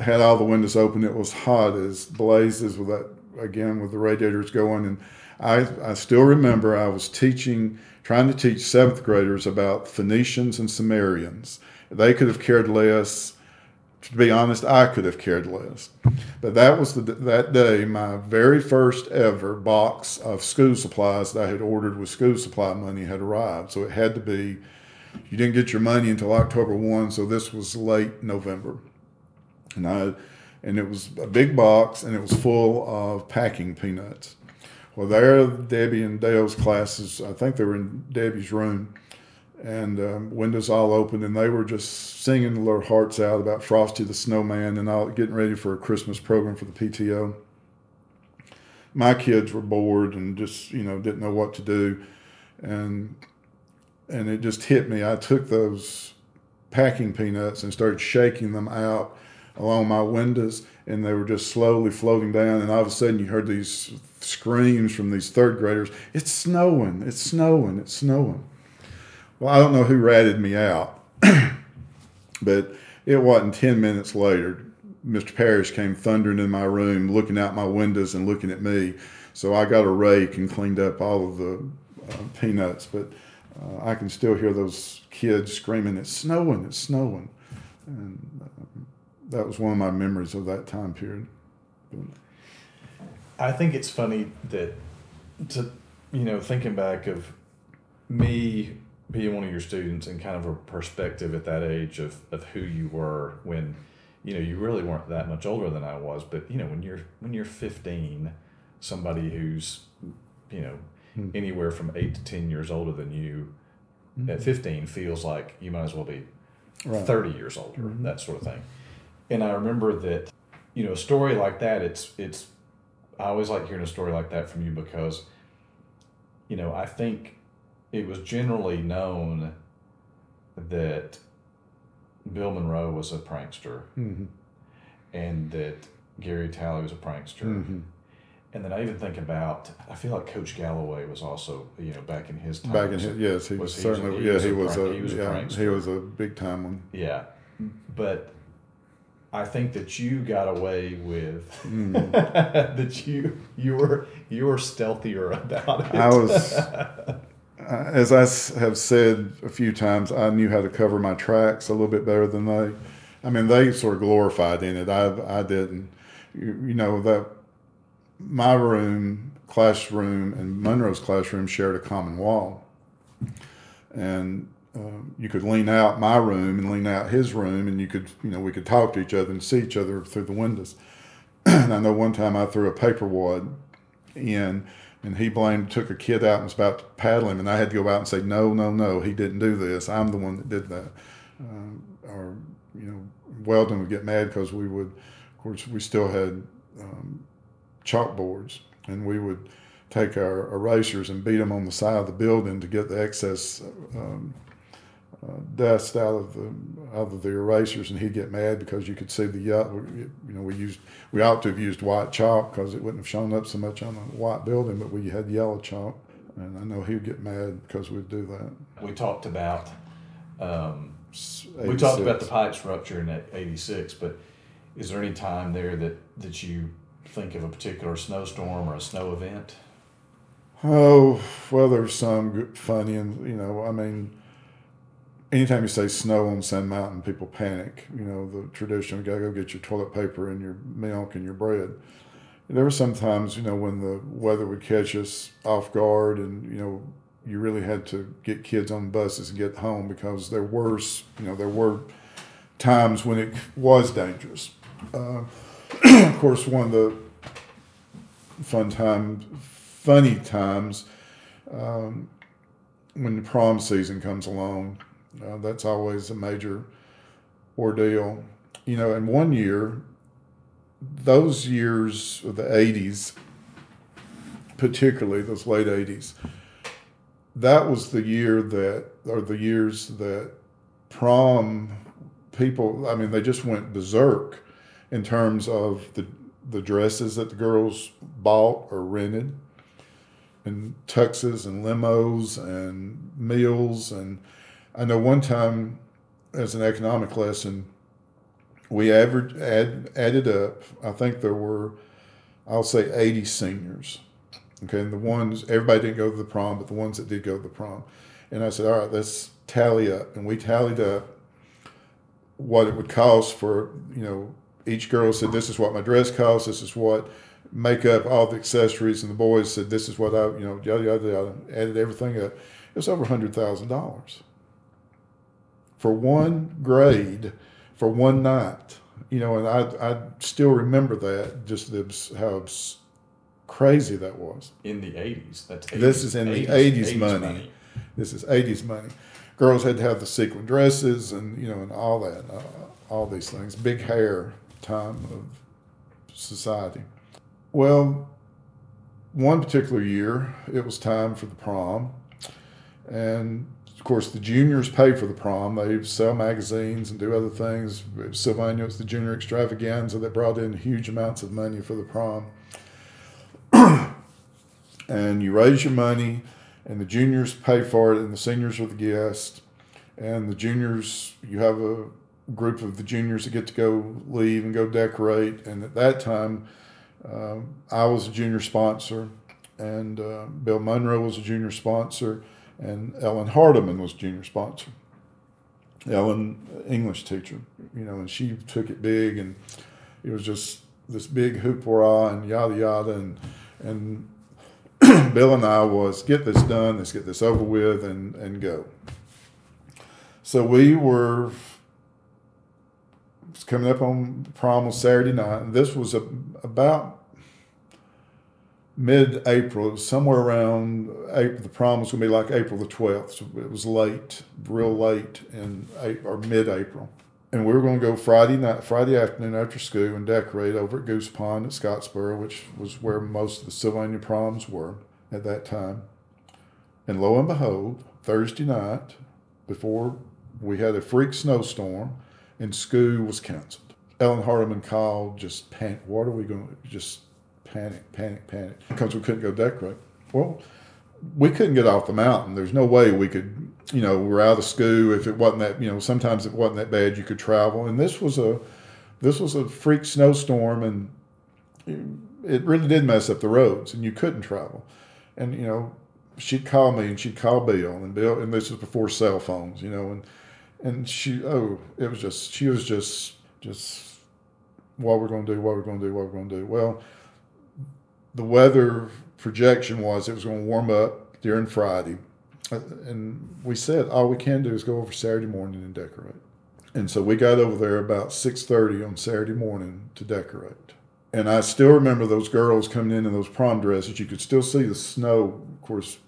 had all the windows open. It was hot as blazes with that, again, with the radiators going. And I, I still remember I was teaching, trying to teach seventh graders about Phoenicians and Sumerians. They could have cared less to be honest, I could have cared less. But that was the, that day my very first ever box of school supplies that I had ordered with school supply money had arrived. So it had to be, you didn't get your money until October 1, so this was late November. And I, and it was a big box and it was full of packing peanuts. Well, there, Debbie and Dale's classes, I think they were in Debbie's room and um, windows all open, and they were just singing their hearts out about Frosty the Snowman and all getting ready for a Christmas program for the PTO. My kids were bored and just you know didn't know what to do, and and it just hit me. I took those packing peanuts and started shaking them out along my windows, and they were just slowly floating down. And all of a sudden, you heard these screams from these third graders: "It's snowing! It's snowing! It's snowing!" Well, I don't know who ratted me out, but it wasn't 10 minutes later. Mr. Parrish came thundering in my room, looking out my windows and looking at me. So I got a rake and cleaned up all of the uh, peanuts. But uh, I can still hear those kids screaming, It's snowing, it's snowing. And uh, that was one of my memories of that time period. I think it's funny that, to, you know, thinking back of me being one of your students and kind of a perspective at that age of, of who you were when you know you really weren't that much older than I was but you know when you're when you're 15 somebody who's you know mm-hmm. anywhere from 8 to 10 years older than you mm-hmm. at 15 feels like you might as well be right. 30 years older mm-hmm. that sort of thing and I remember that you know a story like that it's it's I always like hearing a story like that from you because you know I think it was generally known that Bill Monroe was a prankster mm-hmm. and that Gary Talley was a prankster. Mm-hmm. And then I even think about, I feel like Coach Galloway was also, you know, back in his time. Back in his, yes, he was certainly, he was, yeah, he was, a, he was a, yeah, prankster. He was a big time one. Yeah. But I think that you got away with mm. that you you were you were stealthier about it. I was as I have said a few times, I knew how to cover my tracks a little bit better than they. I mean, they sort of glorified in it. I I didn't. You, you know that my room, classroom, and Monroe's classroom shared a common wall, and um, you could lean out my room and lean out his room, and you could you know we could talk to each other and see each other through the windows. and I know one time I threw a paper wad in and he blamed took a kid out and was about to paddle him, and I had to go out and say, no, no, no, he didn't do this. I'm the one that did that. Uh, or you know, Weldon would get mad because we would, of course, we still had um, chalkboards, and we would take our erasers and beat them on the side of the building to get the excess um, uh, dust out of the out of the erasers, and he'd get mad because you could see the yellow. You know, we used we ought to have used white chalk because it wouldn't have shown up so much on a white building, but we had yellow chalk, and I know he'd get mad because we'd do that. We talked about um, we talked about the pipe rupture in '86, but is there any time there that that you think of a particular snowstorm or a snow event? Oh well, there's some funny, and you know, I mean anytime you say snow on Sand Mountain, people panic. You know, the tradition, gotta go get your toilet paper and your milk and your bread. And there were some times, you know, when the weather would catch us off guard and, you know, you really had to get kids on buses and get home because there were, you know, there were times when it was dangerous. Uh, of course, one of the fun times, funny times um, when the prom season comes along. Uh, that's always a major ordeal. You know, in one year, those years of the 80s, particularly those late 80s, that was the year that, or the years that prom people, I mean, they just went berserk in terms of the, the dresses that the girls bought or rented, and tuxes and limos and meals. And I know one time, as an economic lesson, we average, add, added up, I think there were, I'll say 80 seniors. Okay, and the ones, everybody didn't go to the prom, but the ones that did go to the prom. And I said, all right, let's tally up. And we tallied up what it would cost for, you know, each girl said, this is what my dress costs, this is what makeup, all the accessories. And the boys said, this is what I, you know, yada, yada, yada, added everything up. It was over $100,000 for one grade for one night. You know, and I, I still remember that, just the, how crazy that was. In the 80s. That's 80s, this is in 80s, the 80s, 80s money. money. This is 80s money. Girls had to have the sequin dresses and, you know, and all that, uh, all these things. Big hair time of society. Well, one particular year, it was time for the prom. And of course, the juniors pay for the prom. They sell magazines and do other things. Sylvania was the junior extravaganza that brought in huge amounts of money for the prom. and you raise your money, and the juniors pay for it, and the seniors are the guests. And the juniors, you have a group of the juniors that get to go leave and go decorate. And at that time, uh, I was a junior sponsor, and uh, Bill Monroe was a junior sponsor and Ellen Hardiman was junior sponsor. Ellen, English teacher, you know, and she took it big, and it was just this big hoopla and yada yada, and and Bill and I was get this done, let's get this over with, and and go. So we were coming up on prom on Saturday night, and this was a, about mid-April, somewhere around April. The prom was going to be like April the twelfth, so it was late, real late in or mid-April, and we were going to go Friday night, Friday afternoon after school and decorate over at Goose Pond at Scottsboro, which was where most of the Sylvania proms were at that time. And lo and behold, Thursday night, before we had a freak snowstorm, and school was canceled. Ellen Hardiman called, just panic. What are we going to just panic, panic, panic, because we couldn't go decorate. Well, we couldn't get off the mountain. There's no way we could, you know, we're out of school. If it wasn't that, you know, sometimes it wasn't that bad, you could travel. And this was a, this was a freak snowstorm, and it really did mess up the roads, and you couldn't travel. And you know, she'd call me, and she'd call Bill, and Bill, and this was before cell phones, you know, and and she, oh, it was just, she was just, just, what we're going to do, what we're going to do, what we're going to do. Well the weather projection was it was going to warm up during Friday. Uh, and we said all we can do is go over Saturday morning and decorate. And so we got over there about 6:30 on Saturday morning to decorate. And I still remember those girls coming in in those prom dresses. You could still see the snow. Of course,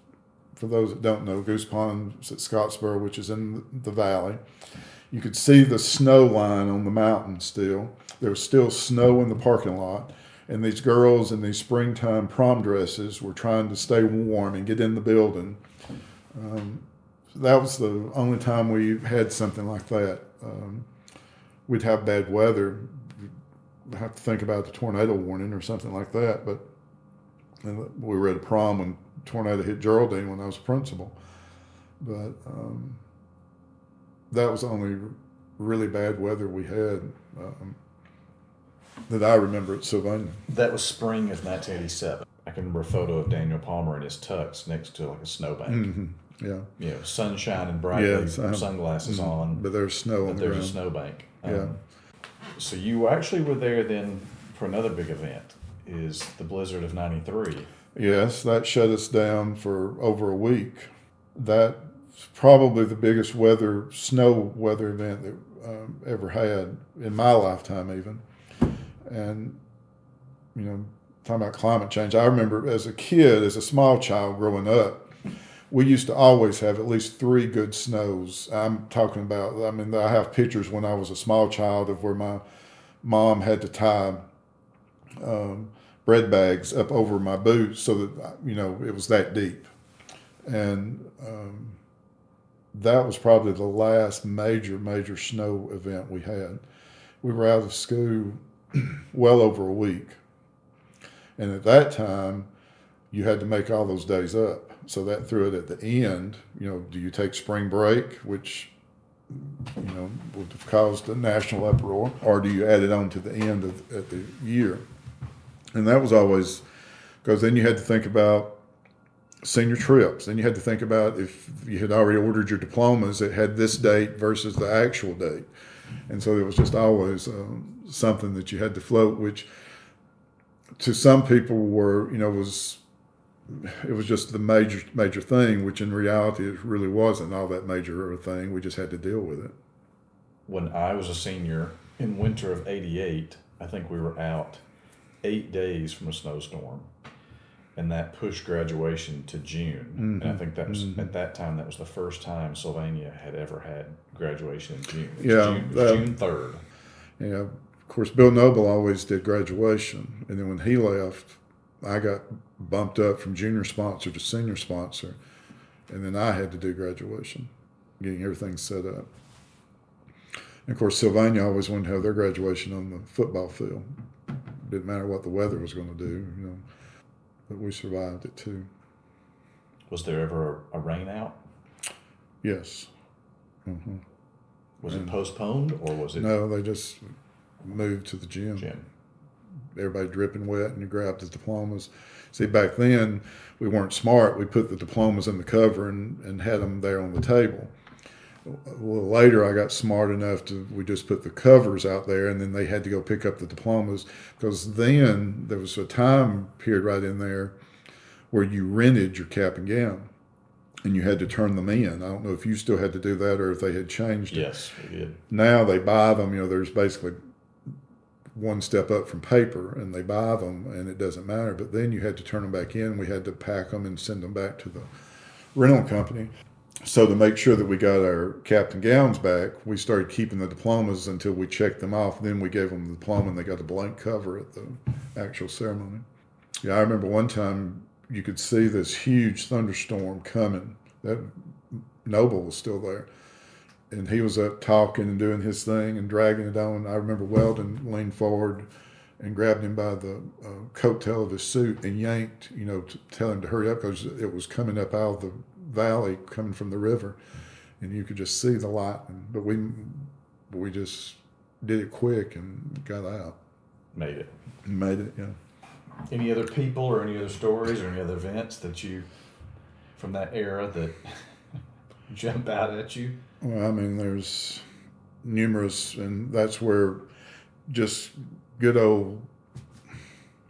for those that don't know, Goose Pond's at Scottsboro, which is in the valley. You could see the snow line on the mountain still. There was still snow in the parking lot and these girls in these springtime prom dresses were trying to stay warm and get in the building. Um, that was the only time we had something like that. Um, we'd have bad weather. We'd have to think about the tornado warning or something like that. But we were at a prom when tornado hit Geraldine when I was principal. But um, that was the only really bad weather we had. Um, that I remember at Sylvania. That was spring of 1987. I can remember a photo of Daniel Palmer in his tux next to like a snowbank. Mm-hmm. Yeah. You know, sun shining brightly, yes, sunglasses mm-hmm. on. But there's snow but the there's ground. a snowbank. Um, yeah. So you actually were there then for another big event, is the blizzard of '93. Yes, that shut us down for over a week. that's probably the biggest weather snow weather event that um, ever had in my lifetime, even. And you know, talking about climate change, I remember as a kid, as a small child growing up, we used to always have at least three good snows. I'm talking about, I mean, I have pictures when I was a small child of where my mom had to tie um, bread bags up over my boots so that, you know, it was that deep. And um, that was probably the last major, major snow event we had. We were out of school well over a week. And at that time, you had to make all those days up. So that threw it at the end. You know, do you take spring break, which you know would have caused a national uproar, or do you add it on to the end of at the year? And that was always because then you had to think about senior trips. Then you had to think about if you had already ordered your diplomas, it had this date versus the actual date. And so it was just always um, something that you had to float, which to some people were, you know, was it was just the major major thing, which in reality it really wasn't all that major of a thing. We just had to deal with it. When I was a senior in winter of '88, I think we were out eight days from a snowstorm, and that pushed graduation to June. Mm-hmm. And I think that was mm-hmm. at that time that was the first time Sylvania had ever had graduation in June. yeah, June, June third. Yeah, of course, Bill Noble always did graduation, and then when he left, I got bumped up from junior sponsor to senior sponsor, and then I had to do graduation, getting everything set up. And of course, Sylvania always wanted to have their graduation on the football field. Didn't matter what the weather was going to do, you know. But we survived it too. Was there ever a, rain out? Yes. Mm-hmm. Was and it postponed or was it? No, they just moved to the gym. Gym. Everybody dripping wet, and you grabbed the diplomas. See, back then we weren't smart. We put the diplomas in the cover and, and had them there on the table. Well, later I got smart enough to we just put the covers out there, and then they had to go pick up the diplomas because then there was a time period right in there where you rented your cap and gown, and you had to turn them in. I don't know if you still had to do that or if they had changed it. Yes, we did. Now they buy them. You know, there's basically one step up from paper and they buy them and it doesn't matter. But then you had to turn them back in. We had to pack them and send them back to the rental company. So to make sure that we got our captain gowns back, we started keeping the diplomas until we checked them off. Then we gave them the diploma and they got a blank cover at the actual ceremony. Yeah, I remember one time you could see this huge thunderstorm coming. That Noble was still there and he was up talking and doing his thing and dragging it on. I remember Weldon leaned forward and grabbed him by the uh, coat tail of his suit and yanked, you know, to tell him to hurry up because it was coming up out of the valley, coming from the river, and you could just see the light. But we we just did it quick and got out. Made it. Made it. Yeah. Any other people or any other stories or any other events that you from that era that jump out at you? Well, I mean, there's numerous, and that's where just good old,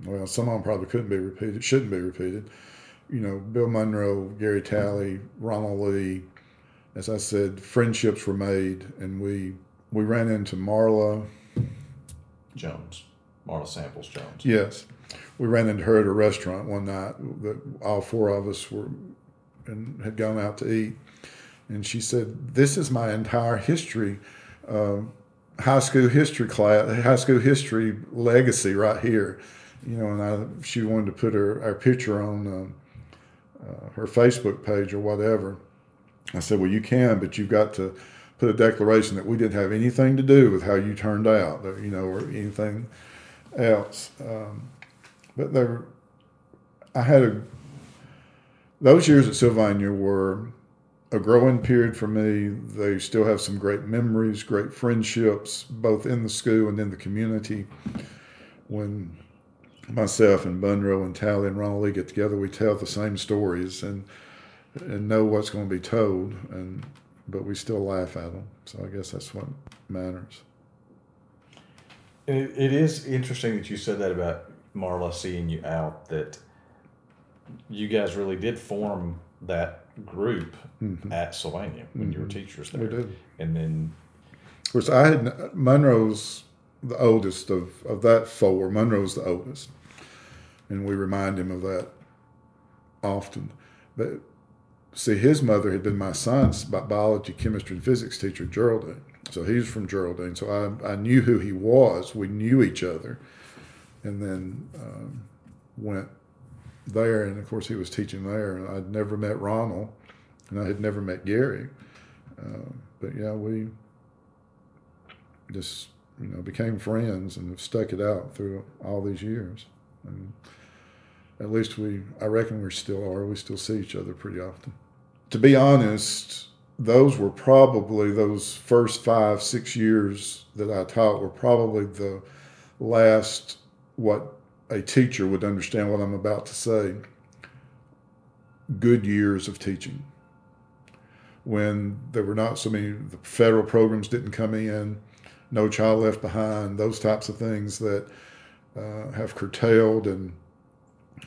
well, some of them probably couldn't be repeated, shouldn't be repeated. You know, Bill Monroe, Gary Talley, Ronald Lee. As I said, friendships were made, and we we ran into Marla Jones, Marla Samples Jones. Yes, we ran into her at a restaurant one night. That all four of us were and had gone out to eat, and she said, "This is my entire history, uh, high school history class, high school history legacy right here." You know, and I, she wanted to put her our picture on uh, uh, her Facebook page or whatever. I said, "Well, you can, but you've got to." Put a declaration that we didn't have anything to do with how you turned out, you know, or anything else. Um, but there, I had a those years at Sylvania were a growing period for me. They still have some great memories, great friendships, both in the school and in the community. When myself and Monroe and Talley and Ronald Lee get together, we tell the same stories and and know what's going to be told, and but we still laugh at them. So I guess that's what matters. It, it is interesting that you said that about Marla seeing you out. That you guys really did form that group at Sylvania when you were teachers there. Mm-hmm. We did. And then Of course, I had Monroe's the oldest of, of that four. Monroe's the oldest, and we remind him of that often. But see, his mother had been my science, biology, chemistry, and physics teacher, Geraldine. So he's from Geraldine. So I, I knew who he was. We knew each other, and then um, went there. And of course, he was teaching there. And I'd never met Ronald, and I had never met Gary. Um, but yeah, we just you know became friends and have stuck it out through all these years. And at least we, I reckon we still are. We still see each other pretty often. To be honest, those were probably those first five, six years that I taught were probably the last what a teacher would understand what I'm about to say. Good years of teaching. When there were not so many the federal programs didn't come in no child left behind those types of things that uh, have curtailed and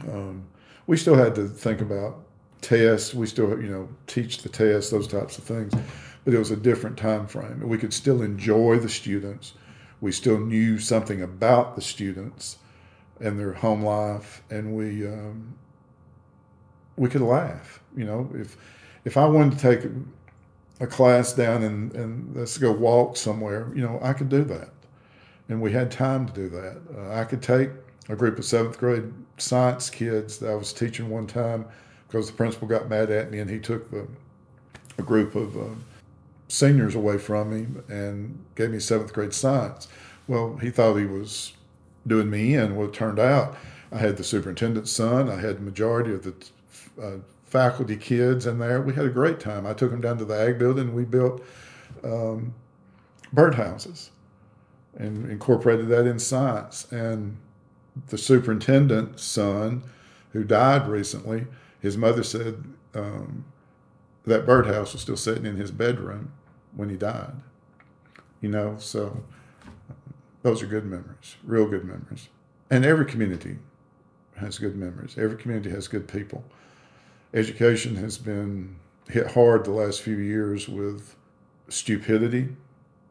um, we still had to think about tests. We still you know teach the tests those types of things. But it was a different time frame. We could still enjoy the students. We still knew something about the students and their home life and we um, we could laugh you know if if I wanted to take a class down and, and let's go walk somewhere, you know, I could do that. And we had time to do that. Uh, I could take a group of seventh grade science kids that I was teaching one time because the principal got mad at me and he took the, a group of uh, seniors away from me and gave me seventh grade science. Well, he thought he was doing me in. Well, it turned out I had the superintendent's son, I had the majority of the uh, faculty kids in there. We had a great time. I took them down to the ag building. We built um, birdhouses and incorporated that in science. And the superintendent's son, who died recently, his mother said um, that birdhouse was still sitting in his bedroom when he died. You know, so those are good memories, real good memories. And every community has good memories. Every community has good people education has been hit hard the last few years with stupidity,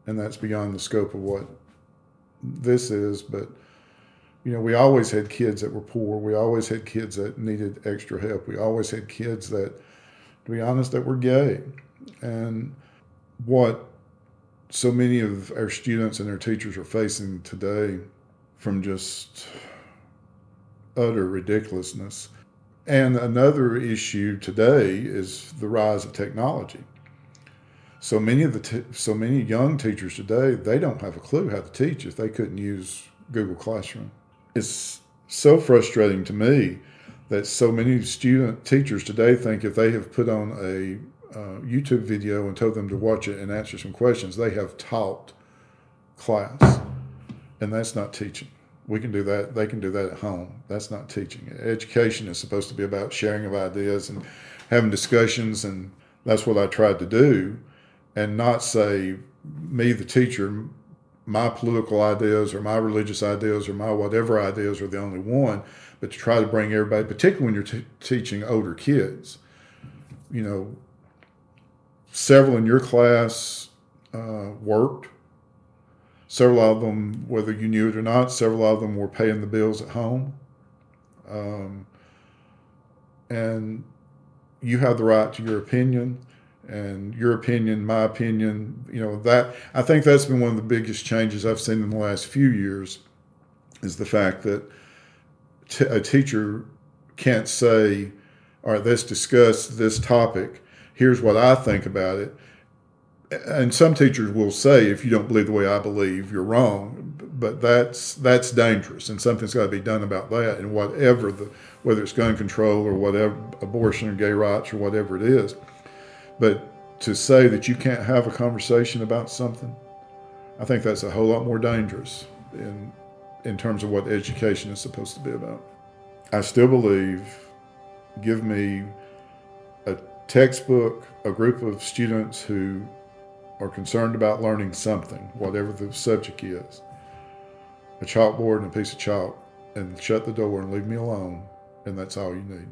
and that's beyond the scope of what this is. But you know, we always had kids that were poor. We always had kids that needed extra help. We always had kids that, to be honest, that were gay. And what so many of our students and our teachers are facing today from just utter ridiculousness and another issue today is the rise of technology. So many of the t- so many young teachers today they don't have a clue how to teach if they couldn't use Google Classroom. It's so frustrating to me that so many student teachers today think if they have put on a uh, YouTube video and told them to watch it and answer some questions, they have taught class, and that's not teaching. We can do that. They can do that at home. That's not teaching. Education is supposed to be about sharing of ideas and having discussions, and that's what I tried to do, and not say me, the teacher, my political ideas or my religious ideas or my whatever ideas are the only one, but to try to bring everybody, particularly when you're t- teaching older kids. You know, several in your class uh, worked several of them, whether you knew it or not, several of them were paying the bills at home. Um, and you have the right to your opinion, and your opinion, my opinion, you know, that I think that's been one of the biggest changes I've seen in the last few years is the fact that t- a teacher can't say, all right, let's discuss this topic. Here's what I think about it and some teachers will say if you don't believe the way I believe, you're wrong. But that's that's dangerous, and something's got to be done about that. And whatever the whether it's gun control or whatever abortion or gay rights or whatever it is, but to say that you can't have a conversation about something, I think that's a whole lot more dangerous in in terms of what education is supposed to be about. I still believe, give me textbook a group of students who are concerned about learning something, whatever the subject is, a chalkboard and a piece of chalk, and shut the door and leave me alone, and that's all you need.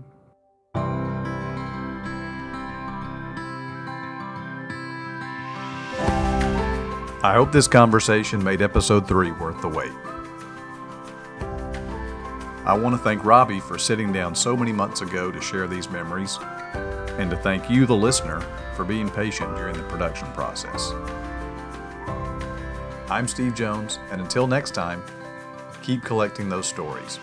I hope this conversation made episode 3 worth the wait. I want to thank Robbie for sitting down so many months ago to share these memories and to thank you, the listener, for being patient during the production process. I'm Steve Jones, and until next time, keep collecting those stories.